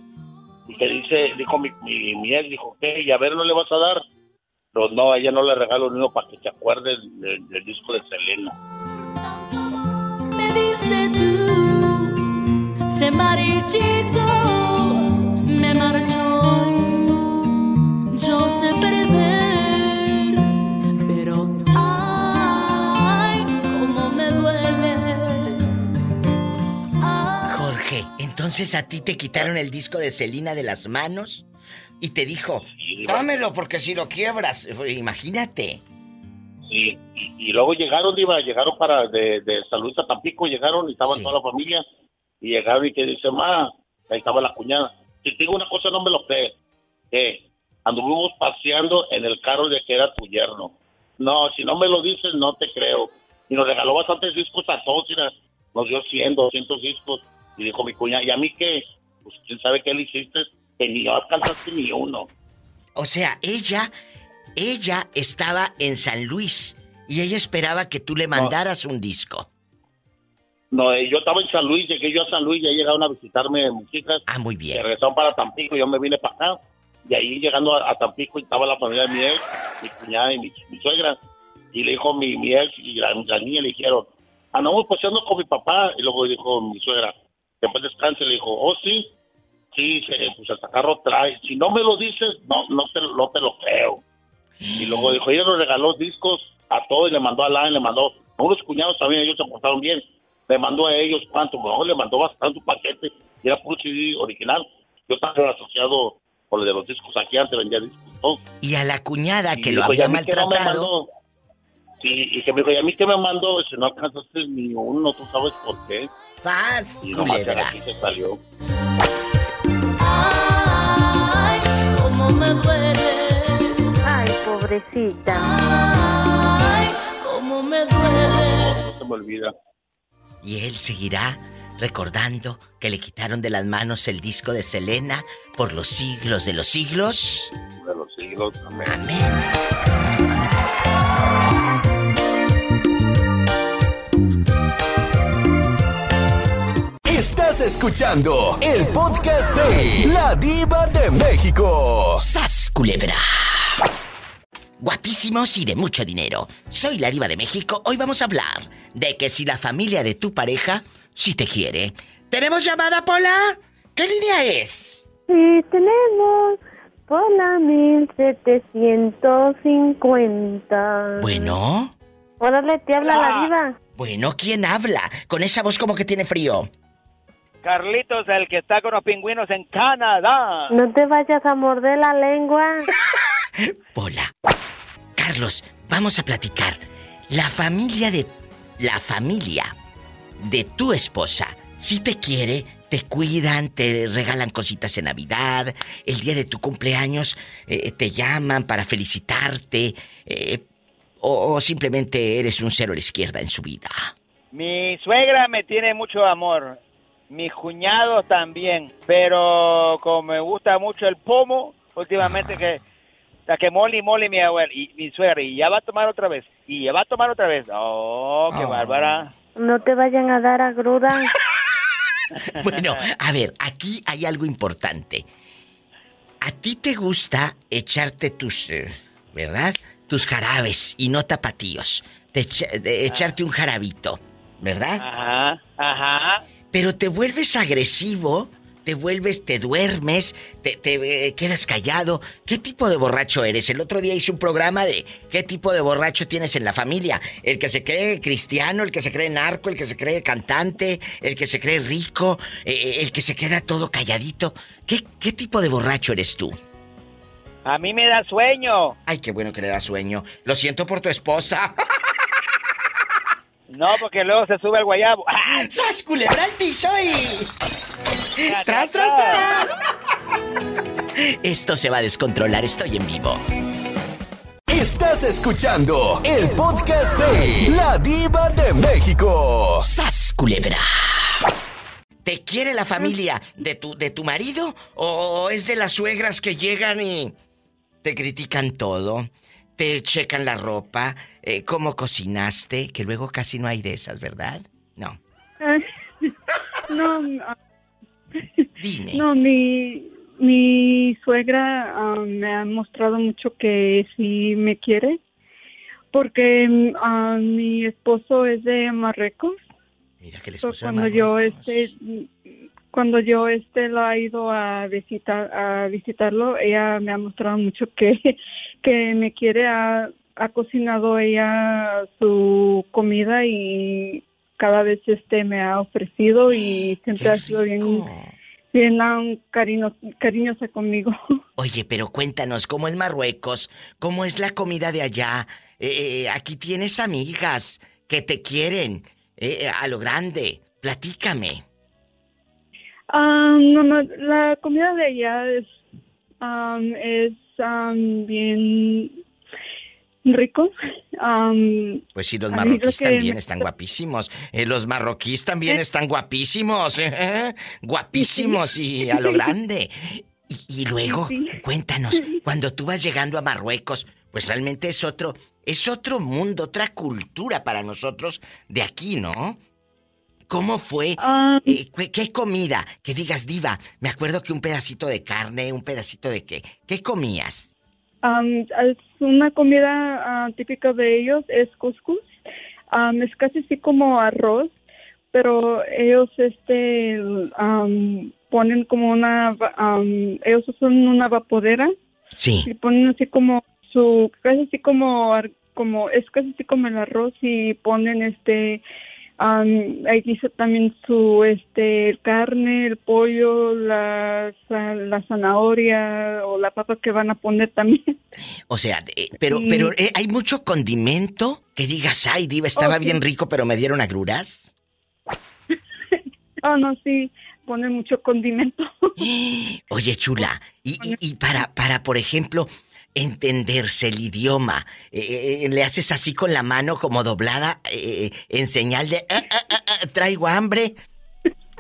Y que dice, dijo mi, mi, ex, dijo, ¿qué? Y a ver, ¿no le vas a dar? Pero no, a ella no le regalo ni uno para que se acuerde del disco de Selena diste tú, se marchito, me marchó, yo sé perder, pero ay, cómo me duele. Jorge, entonces a ti te quitaron el disco de Celina de las manos y te dijo, dámelo porque si lo quiebras, imagínate. Sí, y, luego llegaron, iba, llegaron para de, de San Luis a Tampico, llegaron y estaban toda la familia. Y llegaron y que dice, ma, ahí estaba la cuñada. Si te digo una cosa, no me lo crees. Que anduvimos paseando en el carro de que era tu yerno. No, si no me lo dices, no te creo. Y nos regaló bastantes discos a todos, nos dio 100, 200 discos. Y dijo mi cuñada, ¿y a mí qué? Pues quién sabe qué le hiciste, que ni alcanzaste ni uno. O sea, ella ella estaba en San Luis y ella esperaba que tú le mandaras un disco. No, eh, yo estaba en San Luis, llegué yo a San Luis, ya llegaron a visitarme mis hijas. Ah, muy bien. regresaron para Tampico, yo me vine para acá. Y ahí llegando a, Tampico estaba la familia de mi ex, mi cuñada y mi, suegra. Y le dijo mi, mi ex y la, niña le dijeron, andamos paseando con mi papá. Y luego dijo mi suegra, después descanse, le dijo, oh sí, sí, pues hasta carro trae. Si no me lo dices, no, no te, no te lo creo. Y luego dijo, ella nos regaló discos a todos y le mandó a Alain, le mandó a unos cuñados también, ellos se portaron bien. Le mandó a ellos cuánto, mejor le mandó bastante un paquete y era puro CD original. Yo estaba asociado con lo de los discos aquí, antes vendía discos. Y a la cuñada que lo había maltratado. sí, y que me dijo, ¿y a mí que me mandó? Si no alcanzaste ni uno, tú sabes por qué. ¡Sas! Y nomás aquí se salió. Ay, cómo me duele pobrecita. Ay, cómo me duele. No se me olvida. Y él seguirá recordando que le quitaron de las manos el disco de Selena por los siglos de los siglos. De los siglos, amén. Amén. Estás escuchando el podcast de La Diva de México. ¡Sas, culebra! guapísimos y de mucho dinero. Soy la diva de México. Hoy vamos a hablar de que si la familia de tu pareja, si te quiere. ¿Tenemos llamada, Pola? ¿Qué línea es? Sí, tenemos. Pola 1750. Bueno. Órale, te habla la diva. Bueno, ¿quién habla? Con esa voz como que tiene frío. Carlitos, el que está con los pingüinos en Canadá. No te vayas a morder la lengua. Pola. Carlos, vamos a platicar. La familia de. La familia de tu esposa, si te quiere, te cuidan, te regalan cositas en Navidad, el día de tu cumpleaños eh, te llaman para felicitarte, eh, o, o, simplemente eres un cero a la izquierda en su vida. Mi suegra me tiene mucho amor, mis cuñados también, pero como me gusta mucho el pomo, últimamente que la que mole y mi abuela y mi suegra y ya va a tomar otra vez y ya va a tomar otra vez. Oh, qué bárbara. No te vayan a dar a gruda. bueno, a ver, aquí hay algo importante. A ti te gusta echarte tus, eh, ¿verdad? Tus jarabes y no tapatíos. De, echarte un jarabito, ¿verdad? Ajá, ajá. Pero te vuelves agresivo te vuelves, te duermes, te, eh, quedas callado. ¿Qué tipo de borracho eres? El otro día hice un programa de qué tipo de borracho tienes en la familia. El que se cree cristiano, el que se cree narco, el que se cree cantante, el que se cree rico, eh, eh, el que se queda todo calladito. ¿Qué, ¿Qué tipo de borracho eres tú? A mí me da sueño. Ay, qué bueno que le da sueño. Lo siento por tu esposa. No, porque luego se sube el guayabo. ¡Sas, culebra al piso y... ¡Tras, tras, tras! Esto se va a descontrolar, estoy en vivo. Estás escuchando el podcast de La Diva de México. ¡Sas, culebra! ¿Te quiere la familia de tu, de tu marido? ¿O es de las suegras que llegan y te critican todo? Te checan la ropa, eh, cómo cocinaste, que luego casi no hay de esas, ¿verdad? No. no, no. Dime. No, mi, mi suegra ah, me ha mostrado mucho que sí me quiere, porque uh, mi esposo es de Marruecos. Mira que el esposo cuando yo este cuando yo este lo ha ido a visitar a visitarlo, ella me ha mostrado mucho que que me quiere a ha cocinado ella su comida y cada vez este me ha ofrecido y siempre ha sido bien bien cariño, cariñosa conmigo. Oye, pero cuéntanos, ¿cómo es Marruecos? ¿Cómo es la comida de allá? Eh, eh, aquí tienes amigas que te quieren eh, a lo grande. Platícame. Ah, no, no, la comida de allá es, es bien rico. pues sí, los marroquíes también están guapísimos. Eh, los marroquíes también ¿Eh? están guapísimos. ¿eh? Guapísimos y a lo grande. Y, luego, cuéntanos, cuando tú vas llegando a Marruecos, pues realmente es otro, es otro mundo, otra cultura para nosotros de aquí, ¿no? ¿Cómo fue? ¿qué, comida? Que digas, diva, me acuerdo que un pedacito de carne, un pedacito de qué. ¿Qué comías? es una comida ah, típica de ellos, es couscous. es casi así como arroz, pero ellos este ponen como una, ellos usan una vapodera. Sí. Y ponen así como su, casi así como, como, es casi así como el arroz y ponen este ahí dice también su este carne, el pollo, la, la zanahoria o la papa que van a poner también. O sea, eh, pero pero eh, hay mucho condimento que digas, ay, diva, estaba bien rico, pero me dieron agruras. oh, no, sí, pone mucho condimento. Oye, chula, y, y, y para, para, por ejemplo, entenderse el idioma. Eh, eh, le haces así con la mano como doblada eh, en señal de ah, ah, ah, traigo hambre.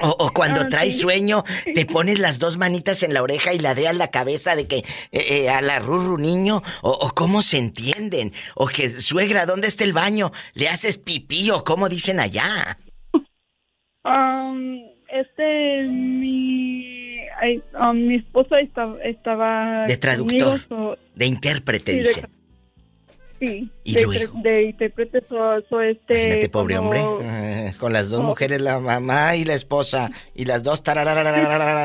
O, cuando traes sueño, te pones las dos manitas en la oreja y la de la cabeza de que a la rurru niño. O, cómo se entienden. O que suegra, ¿dónde está el baño? ¿Le haces pipí o cómo dicen allá? Um, este, mi Um, mi esposa estaba, de traductor, de intérprete, dice. sí, ¿Y de, luego? de intérprete, so, este. pobre hombre, eh, con las dos mujeres, la mamá y la esposa, y las dos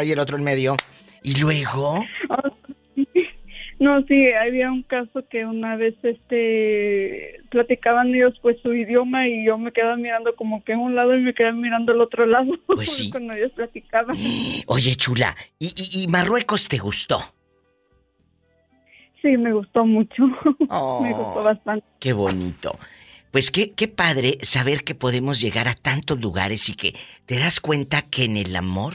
y el otro en medio. Y luego. no, sí, había un caso que una vez este platicaban ellos pues su idioma y yo me quedaba mirando como que en un lado y me quedaba mirando al otro lado pues sí. cuando ellos platicaban. Oye, chula, ¿y, Marruecos te gustó? Sí, me gustó mucho. me gustó oh, bastante. Qué bonito. Pues qué, qué padre saber que podemos llegar a tantos lugares y que te das cuenta que en el amor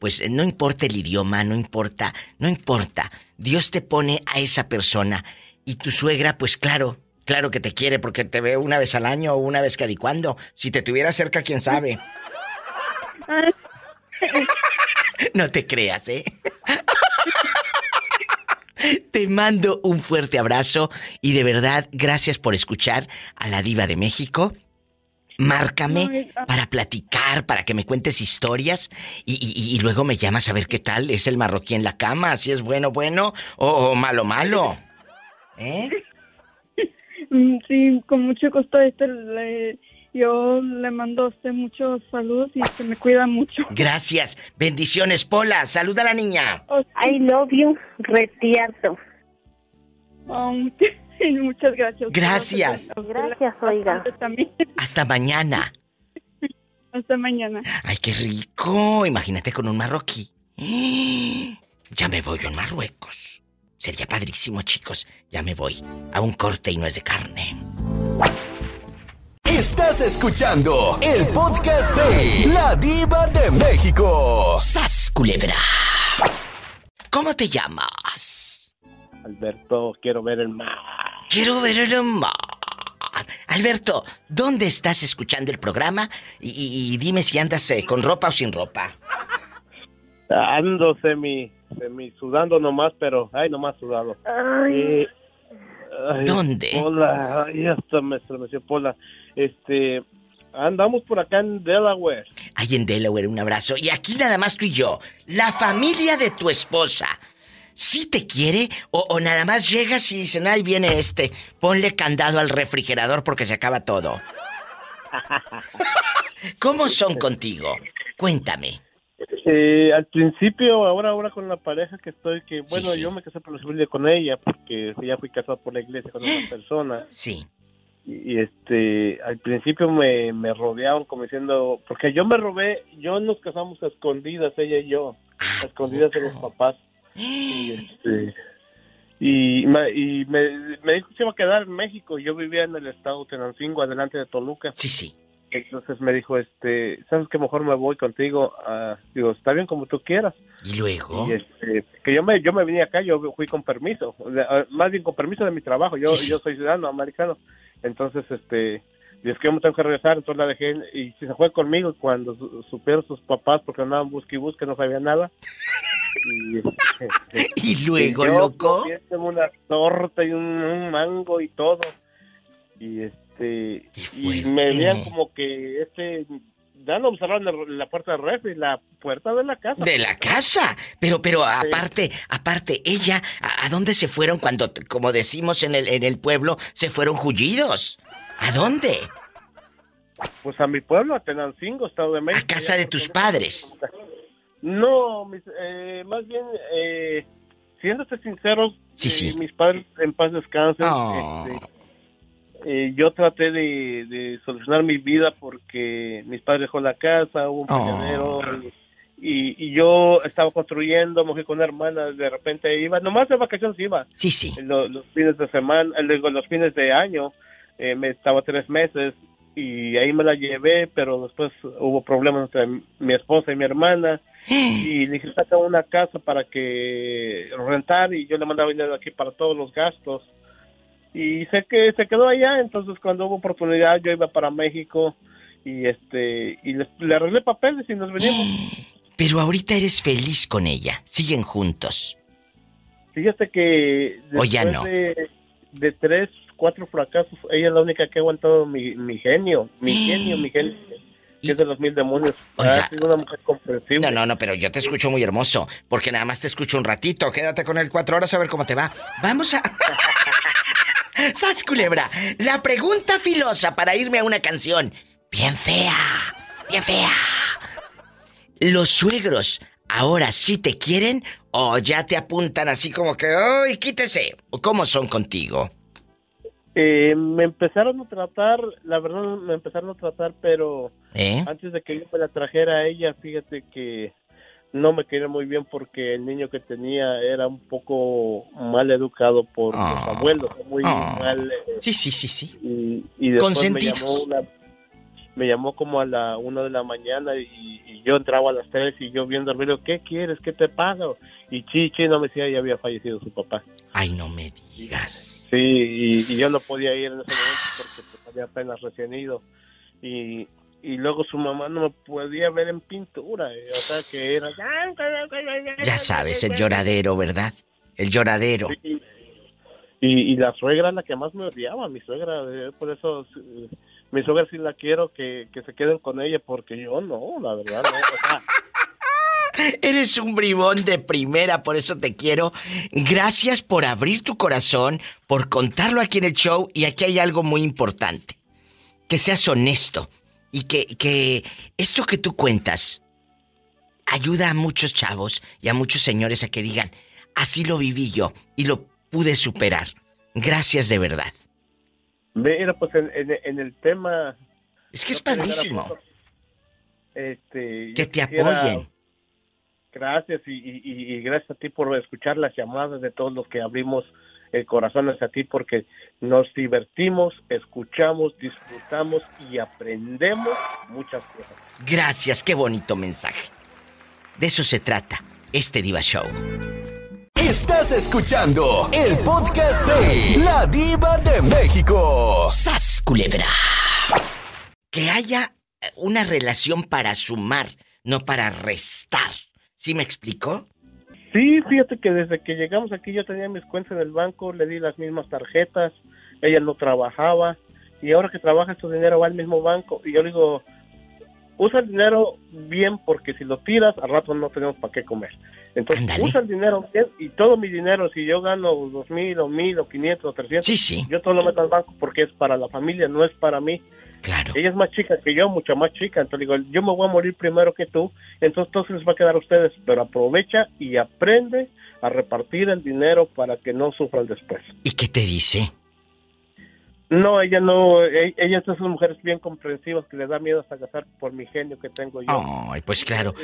pues no importa el idioma, no importa, no importa. Dios te pone a esa persona y tu suegra, pues claro, claro que te quiere porque te ve una vez al año o una vez cada y cuando. Si te tuviera cerca, quién sabe. no te creas, ¿eh? Te mando un fuerte abrazo y de verdad gracias por escuchar a la diva de México. Márcame para platicar, para que me cuentes historias y, luego me llamas a ver qué tal es el marroquí en la cama, si es bueno, bueno o, malo, malo. ¿Eh? Mm, sí, con mucho gusto. Este, yo le mando a usted muchos saludos y se me cuida mucho. Gracias. Bendiciones, Pola. Saluda a la niña. I love you, retierto. Oh, muchas gracias. Gracias. Gracias, oiga. Hasta mañana. Hasta mañana. Ay, qué rico. Imagínate con un marroquí. Ya me voy yo en Marruecos. Sería padrísimo, chicos. Ya me voy a un corte y no es de carne. Estás escuchando el podcast de La Diva de México. ¡Sas, culebra! ¿Cómo te llamas? Alberto, quiero ver el mar. Quiero ver el mar. Alberto, ¿dónde estás escuchando el programa? Y, dime si andas eh, con ropa o sin ropa. Ando semi, semi sudando nomás, pero ay, nomás sudado. Ay. ¿Dónde? Hola, ay, hasta me estremeció Pola. Este, andamos por acá en Delaware. Ahí en Delaware, un abrazo. Y aquí nada más tú y yo. La familia de tu esposa. ¿Sí te quiere? O, nada más llegas y dicen, ay, viene este. Ponle candado al refrigerador porque se acaba todo. ¿Cómo son contigo? Cuéntame. Eh, al principio, ahora ahora con la pareja que estoy, que bueno, yo me casé por la civil con ella, porque ya fui casado por la iglesia con otra persona. Sí y, este al principio me, me rodeaban como diciendo porque yo me robé yo nos casamos a escondidas ella y yo a escondidas de los papás y este y, me, y me, me, dijo que se iba a quedar en México. Yo vivía en el estado Tenancingo adelante de Toluca. Sí sí. Entonces me dijo este sabes que mejor me voy contigo. Uh, digo está bien como tú quieras y luego y este, que yo me yo me vine acá yo fui con permiso. Más bien con permiso de mi trabajo. Yo yo soy ciudadano americano. Entonces, este, y es que yo me tengo que regresar, entonces la dejé y se fue conmigo cuando supieron sus papás porque andaban busque y busque, no sabía nada. Y, este, luego, loco. Una torta y un, mango y todo. Y este, y me veían como que este ya no cerraron la puerta del refri, la puerta de la casa. De la casa. Pero, pero aparte, aparte, ella, ¿a, dónde se fueron cuando, como decimos en el, en el pueblo, se fueron jullidos? ¿A dónde? Pues a mi pueblo, a Tenancingo, Estado de México. ¿A casa de tus padres? No, eh, más bien, eh, siéndote sinceros, sí, sí. Eh, mis padres en paz descansen. Oh. Este, eh, yo traté de, solucionar mi vida porque mis padres dejó la casa, hubo un oh. y, yo estaba construyendo, fui con una hermana, de repente iba, nomás de vacaciones iba. Sí, sí. Los, fines de semana, los fines de año, eh, me estaba tres meses y ahí me la llevé, pero después hubo problemas entre mi esposa y mi hermana y le dije saca una casa para que rentar y yo le mandaba dinero aquí para todos los gastos y sé que se quedó allá, entonces cuando hubo oportunidad yo iba para México y este y le, arreglé papeles y nos venimos. Pero ahorita eres feliz con ella, siguen juntos. Fíjate que o ya no. de, tres, cuatro fracasos, ella es la única que ha aguantado mi, mi genio, mi genio, mi genio. Que es de los mil demonios. Ha sido una mujer comprensible. No, no, no, pero yo te escucho muy hermoso. Porque nada más te escucho un ratito. Quédate con él cuatro horas a ver cómo te va. Vamos a. ¡Sas, culebra! La pregunta filosa para irme a una canción. Bien fea, bien fea. ¿Los suegros ahora sí te quieren o ya te apuntan así como que, ¡ay, quítese! ¿Cómo son contigo? Eh, me empezaron a tratar, la verdad me empezaron a tratar, pero ¿Eh? antes de que yo me la trajera a ella, fíjate que no me quería muy bien porque el niño que tenía era un poco mal educado por los ah. abuelos, muy Ah. mal. eh, Sí, sí, sí, sí. y, y después me llamó una, me llamó como a la una de la mañana y, yo entraba a las tres y yo viendo el video, ¿qué quieres? ¿Qué te pasa? Y Chichi no me decía, ya había fallecido su papá. Ay, no me digas. Sí, y, yo no podía ir en ese momento porque pues, había apenas recién ido. Y, y luego su mamá no me podía ver en pintura, eh, o sea que era... Ya sabes, el lloradero, ¿verdad? El lloradero. Y, la suegra es la que más me odiaba, mi suegra, eh, por eso mi suegra sí la quiero que, se queden con ella, porque yo no, la verdad, no. Eres un bribón de primera, por eso te quiero. Gracias por abrir tu corazón, por contarlo aquí en el show. Y aquí hay algo muy importante. Que seas honesto. Y que, que esto que tú cuentas ayuda a muchos chavos y a muchos señores a que digan, así lo viví yo y lo pude superar. Gracias de verdad. Mira, pues en, el tema... Es que es padrísimo. Este, que te apoyen. Gracias y, gracias a ti por escuchar las llamadas de todos los que abrimos el corazón hacia ti porque nos divertimos, escuchamos, disfrutamos y aprendemos muchas cosas. Gracias, qué bonito mensaje. De eso se trata este Diva Show. Estás escuchando el podcast de La Diva de México. ¡Sas, culebra! Que haya una relación para sumar, no para restar. ¿Sí me explicó? Sí, fíjate que desde que llegamos aquí yo tenía mis cuentas en el banco, le di las mismas tarjetas, ella no trabajaba y ahora que trabaja su dinero va al mismo banco y yo le digo, usa el dinero bien porque si lo tiras al rato no tenemos para qué comer. Entonces usa el dinero bien y todo mi dinero, si yo gano dos mil o mil o quinientos o trescientos, yo todo lo meto al banco porque es para la familia, no es para mí. Claro. Ella es más chica que yo, mucho más chica. Entonces digo, yo me voy a morir primero que tú, entonces todo se les va a quedar a ustedes, pero aprovecha y aprende a repartir el dinero para que no sufran después. ¿Y qué te dice? No, ella no, e, ella es esas mujeres bien comprensivas que le da miedo hasta casar por mi genio que tengo yo. Ay, pues claro.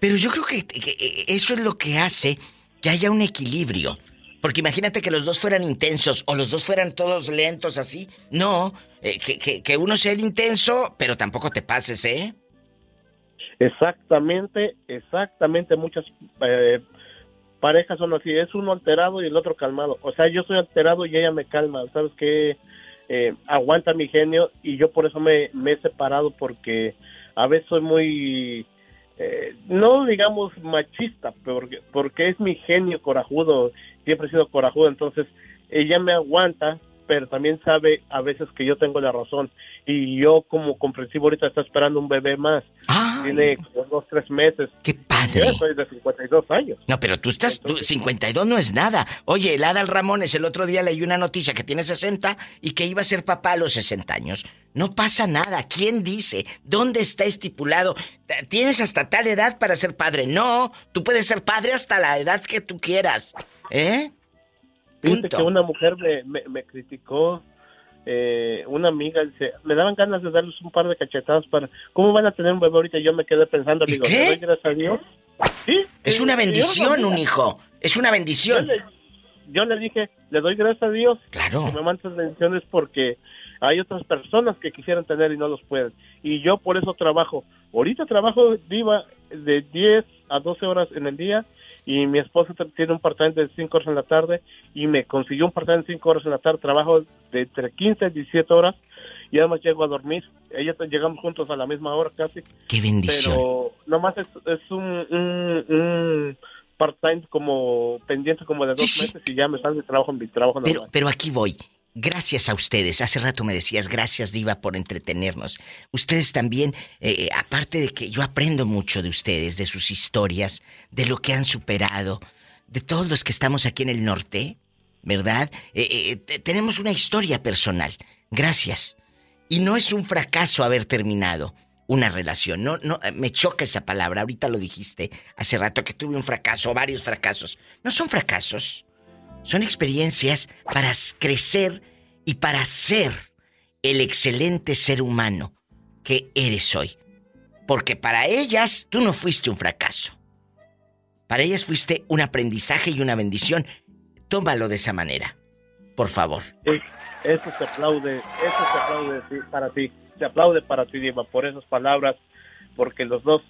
Pero yo creo que, e, eso es lo que hace que haya un equilibrio. Porque imagínate que los dos fueran intensos o los dos fueran todos lentos así. No, eh, que, que, uno sea el intenso, pero tampoco te pases, ¿eh? Exactamente, exactamente. Muchas eh, parejas son así. Es uno alterado y el otro calmado. O sea, yo soy alterado y ella me calma. ¿Sabes qué? Eh, aguanta mi genio y yo por eso me, he separado porque a veces soy muy, eh, no digamos machista, porque, porque es mi genio corajudo, siempre he sido corajudo, entonces ella me aguanta, pero también sabe a veces que yo tengo la razón y yo como comprensivo ahorita está esperando un bebé más. Tiene como dos, tres meses. ¡Qué padre! Yo soy de 52 años. No, pero tú estás... 52 no es nada. Oye, el Adal Ramones el otro día leí una noticia que tiene 60 y que iba a ser papá a los 60 años. No pasa nada. ¿Quién dice? ¿Dónde está estipulado? ¿Tienes hasta tal edad para ser padre? No, tú puedes ser padre hasta la edad que tú quieras. ¿Eh? Fíjate que una mujer me, me criticó eh, una amiga dice, me daban ganas de darles un par de cachetadas para, ¿cómo van a tener un bebé ahorita? Yo me quedé pensando, digo, ¿qué? gracias a Dios. Sí. Es una bendición, un hijo. Es una bendición. Yo le, dije, le doy gracias a Dios. Claro. Que me mandas bendiciones porque hay otras personas que quisieran tener y no los pueden. Y yo por eso trabajo. Ahorita trabajo viva de 10 a 12 horas en el día y mi esposa tiene un part-time de 5 horas en la tarde y me consiguió un part-time de 5 horas en la tarde, trabajo de entre 15 y 17 horas y además llego a dormir. Ella llegamos juntos a la misma hora casi. ¡Qué bendición! Pero nomás es, es un, un, part-time como pendiente como de dos meses y ya me sale de trabajo en mi trabajo Pero, pero aquí voy. Gracias a ustedes. Hace rato me decías, gracias Diva por entretenernos. Ustedes también, eh, aparte de que yo aprendo mucho de ustedes, de sus historias, de lo que han superado, de todos los que estamos aquí en el norte, ¿verdad? Eh, eh, tenemos una historia personal. Gracias. Y no es un fracaso haber terminado una relación. No, no, me choca esa palabra. Ahorita lo dijiste hace rato que tuve un fracaso, varios fracasos. No son fracasos. Son experiencias para crecer y para ser el excelente ser humano que eres hoy. Porque para ellas tú no fuiste un fracaso. Para ellas fuiste un aprendizaje y una bendición. Tómalo de esa manera. por favor. eso se aplaude, eso se aplaude para ti, se aplaude para ti, Diva, por esas palabras, porque los dos,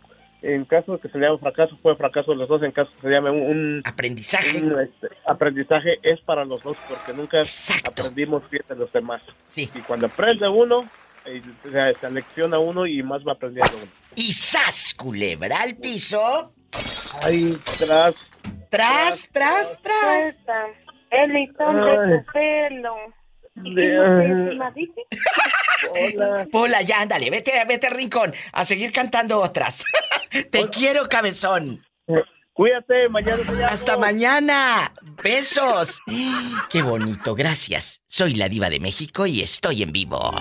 en caso de que se llame fracaso, fue fracaso de los dos, en caso de que se llame un... aprendizaje. Este, aprendizaje es para los dos, porque nunca aprendimos bien de los demás. Sí. Y cuando aprende uno, eh, se selecciona uno y más va aprendiendo uno. Y sas, culebra al piso. Ay, tras. Tras, tras, tras. El listón de tu pelo. Hola. Hola, ya ándale, vete, vete al rincón a seguir cantando otras. Te quiero, cabezón. Cuídate, mañana Hasta mañana. Besos. Qué bonito, gracias. Soy la diva de México y estoy en vivo.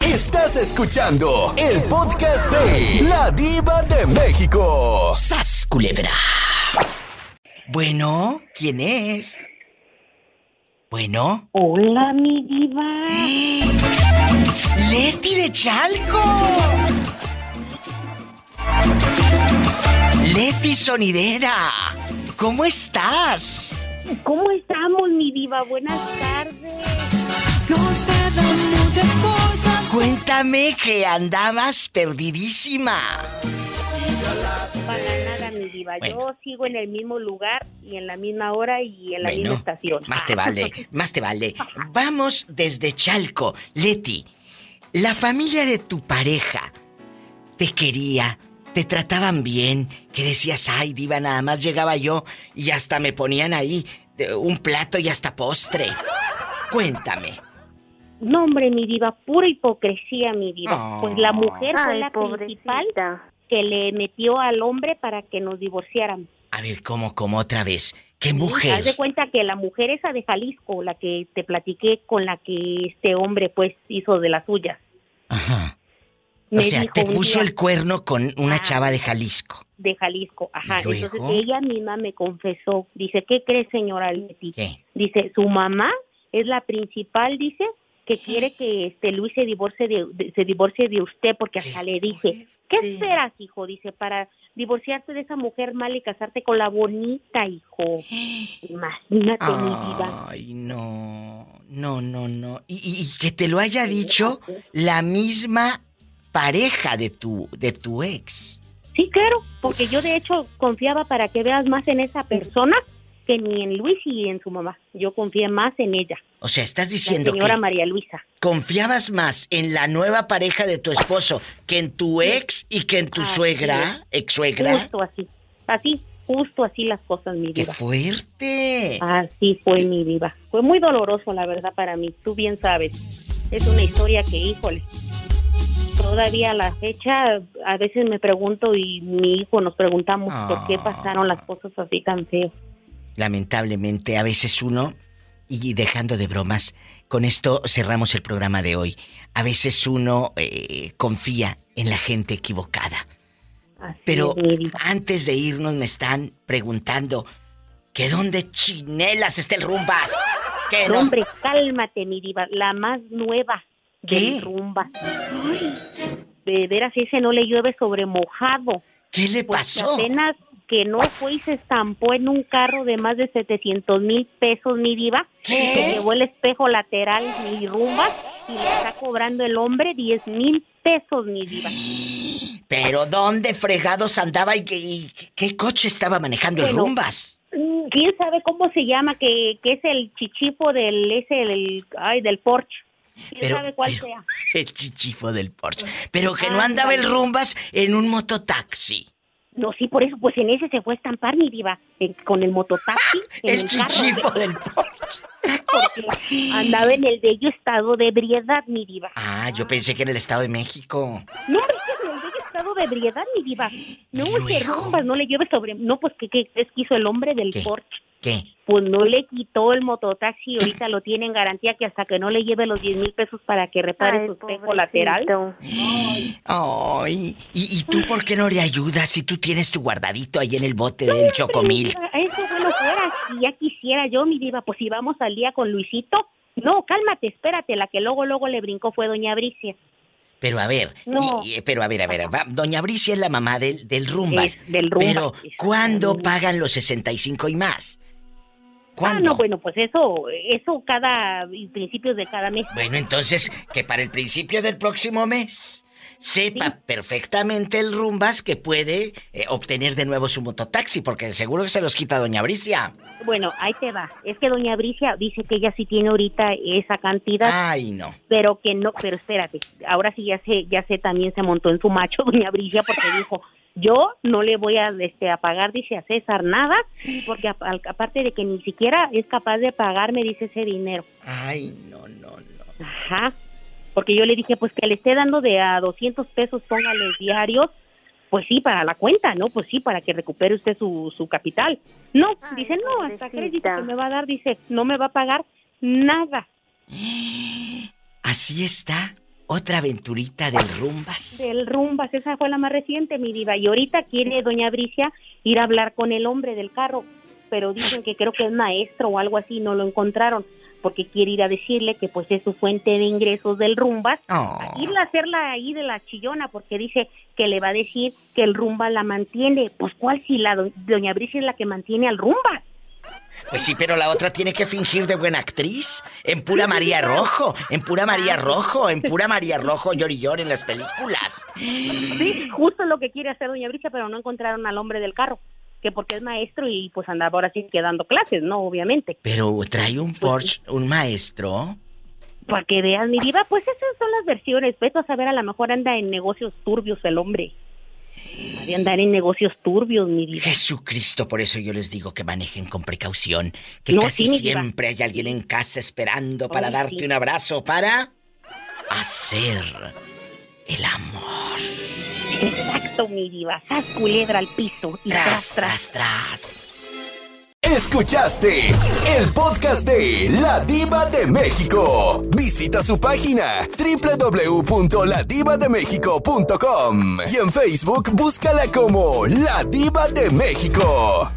Estás escuchando el podcast de La Diva de México. ¡Sas, culebra! Bueno, ¿quién es? Bueno. Hola, mi diva. Leti de Chalco. Leti Sonidera. ¿Cómo estás? ¿Cómo estamos, mi diva? Buenas tardes. Nos quedan muchas cosas. Cuéntame que andabas perdidísima. Para Yo sigo en el mismo lugar y en la misma hora y en la misma estación. Más te vale, más te vale. Vamos desde Chalco. Leti, la familia de tu pareja te quería, te trataban bien, que decías, ay, diva, nada más llegaba yo y hasta me ponían ahí un plato y hasta postre. Cuéntame. No, hombre, mi diva, pura hipocresía, mi diva. Oh. Pues la mujer fue Ay, la principal que le metió al hombre para que nos divorciáramos. A ver, ¿cómo, cómo otra vez? ¿Qué Haz mujer? de cuenta que la mujer esa de Jalisco, la que te platiqué con la que este hombre pues hizo de las suyas. Ajá. O Me sea, dijo te puso día- el cuerno con una chava de Jalisco. de Jalisco, ajá. Entonces ella misma me confesó, dice, ¿qué crees, señora Leti? ¿Qué? Dice, su mamá es la principal, dice, que quiere que este Luis se divorcie de, de- se divorcie de usted porque hasta le dice, ¿qué esperas, hijo? Dice, para divorciarte de esa mujer mala y casarte con la bonita, hijo. Imagínate mi vida. Ay, no. No, no, no. Y, y- y que te lo haya dicho la misma pareja de tu, de tu ex. Sí, claro, porque yo de hecho confiaba para que veas más en esa persona que ni en Luis y en su mamá. Yo confié más en ella. O sea, estás La diciendo señora que María Luisa. confiabas más en la nueva pareja de tu esposo que en tu ex y que en tu Así suegra, ex suegra. Justo así. Así, justo así las cosas, mi ¡Qué vida. fuerte! Así fue mi diva. Fue muy doloroso, la verdad, para mí. Tú bien sabes. Es una historia que, híjole, todavía a la fecha, a veces me pregunto y mi hijo nos preguntamos por qué Ah. pasaron las cosas así tan feas. Lamentablemente, a veces uno, y dejando de bromas, con esto cerramos el programa de hoy. A veces uno eh, confía en la gente equivocada. Pero antes de irnos me están preguntando que dónde chinelas está el rumbas. Que No, nos- hombre, cálmate, mi diva. La más nueva del rumba. Ay, de veras, ese no le llueve sobre mojado. ¿Qué le pasó? apenas que no fue y se estampó en un carro de más de 700 mil pesos, mi diva. ¿Qué? Y se llevó el espejo lateral, mi rumba, y le está cobrando el hombre 10 mil pesos, mi diva. Pero ¿dónde fregados andaba y, qué- y qué coche estaba manejando el rumbas? Mm, ¿Quién sabe cómo se llama? Que, que es el chichifo del, ese, el, ay, del Porsche. ¿Quién Pero- sabe cuál pero- sea? El chichifo del Porsche. Pero que no andaba el rumbas en un mototaxi. No, sí, por eso, pues en ese se fue a estampar mi diva, en- con el mototaxi. en El chichifo del Porque andaba en el bello estado de ebriedad, mi diva. Ah, yo pensé que era el Estado de México. No, hombre, es que en el bello estado de ebriedad, mi diva. No, ese rumbas, no le llueve sobre... No, pues, ¿qué, qué es que hizo el hombre del Porsche? ¿Qué? Pues no le quitó el mototaxi y ahorita lo tiene en garantía que hasta que no le lleve los 10 mil pesos para que repare Ay, su espejo lateral. Ay, ¿y, y tú por qué no le ayudas si tú tienes tu guardadito ahí en el bote del chocomil? Eso bueno fuera, si ya quisiera yo, mi diva, pues si vamos al día con Luisito. No, cálmate, espérate, la que luego, luego le brincó fue doña Bricia. Pero a ver, pero a ver, a ver, doña Bricia es la mamá del, del Rumbas. del Rumbas. Pero, ¿cuándo pagan los 65 y más? ¿Cuándo? Ah, no, bueno, pues eso, eso cada principios de cada mes. Bueno, entonces, que para el principio del próximo mes sepa perfectamente el rumbas que puede eh, obtener de nuevo su mototaxi, porque seguro que se los quita Doña Bricia. Bueno, ahí te va. Es que Doña Bricia dice que ella sí tiene ahorita esa cantidad. Ay, no. Pero que no, pero espérate. Ahora sí ya sé, ya sé, también se montó en su macho Doña Bricia porque dijo, yo no le voy a, este, a pagar, dice a César, nada, porque aparte de que ni siquiera es capaz de pagarme, dice ese dinero. Ay, no, no, no. Ajá porque yo le dije, pues que le esté dando de a 200 pesos, póngale diarios, pues sí, para la cuenta, ¿no? Pues sí, para que recupere usted su, su capital. No, dice, no, hasta crédito que me va a dar, dice, no me va a pagar nada. Así está. Otra aventurita del Rumbas. Del Rumbas, esa fue la más reciente, mi diva. Y ahorita quiere doña Bricia ir a hablar con el hombre del carro, pero dicen que creo que es maestro o algo así, no lo encontraron porque quiere ir a decirle que pues es su fuente de ingresos del rumbas, oh. ir a hacerla ahí de la chillona porque dice que le va a decir que el rumba la mantiene. Pues cuál si la doña Bricia es la que mantiene al rumba. Pues sí, pero la otra tiene que fingir de buena actriz. En pura María Rojo, en pura María Rojo, en pura María Rojo, llor y llor en las películas. Sí, justo lo que quiere hacer Doña Bricia, pero no encontraron al hombre del carro que porque es maestro y pues andaba ahora sí que dando clases, ¿no? Obviamente. Pero trae un pues Porsche, un maestro. Para que veas mi diva, pues esas son las versiones. Vete a saber, a lo mejor anda en negocios turbios el hombre. De andar en negocios turbios, mi vida. Jesucristo, por eso yo les digo que manejen con precaución. Que casi siempre hay alguien en casa esperando para darte un abrazo, para hacer el amor. Exacto, mi diva. Sas culebra al piso y tras, tras, tras. Escuchaste el podcast de La Diva de México. Visita su página www.ladivademexico.com y en Facebook búscala como La Diva de México.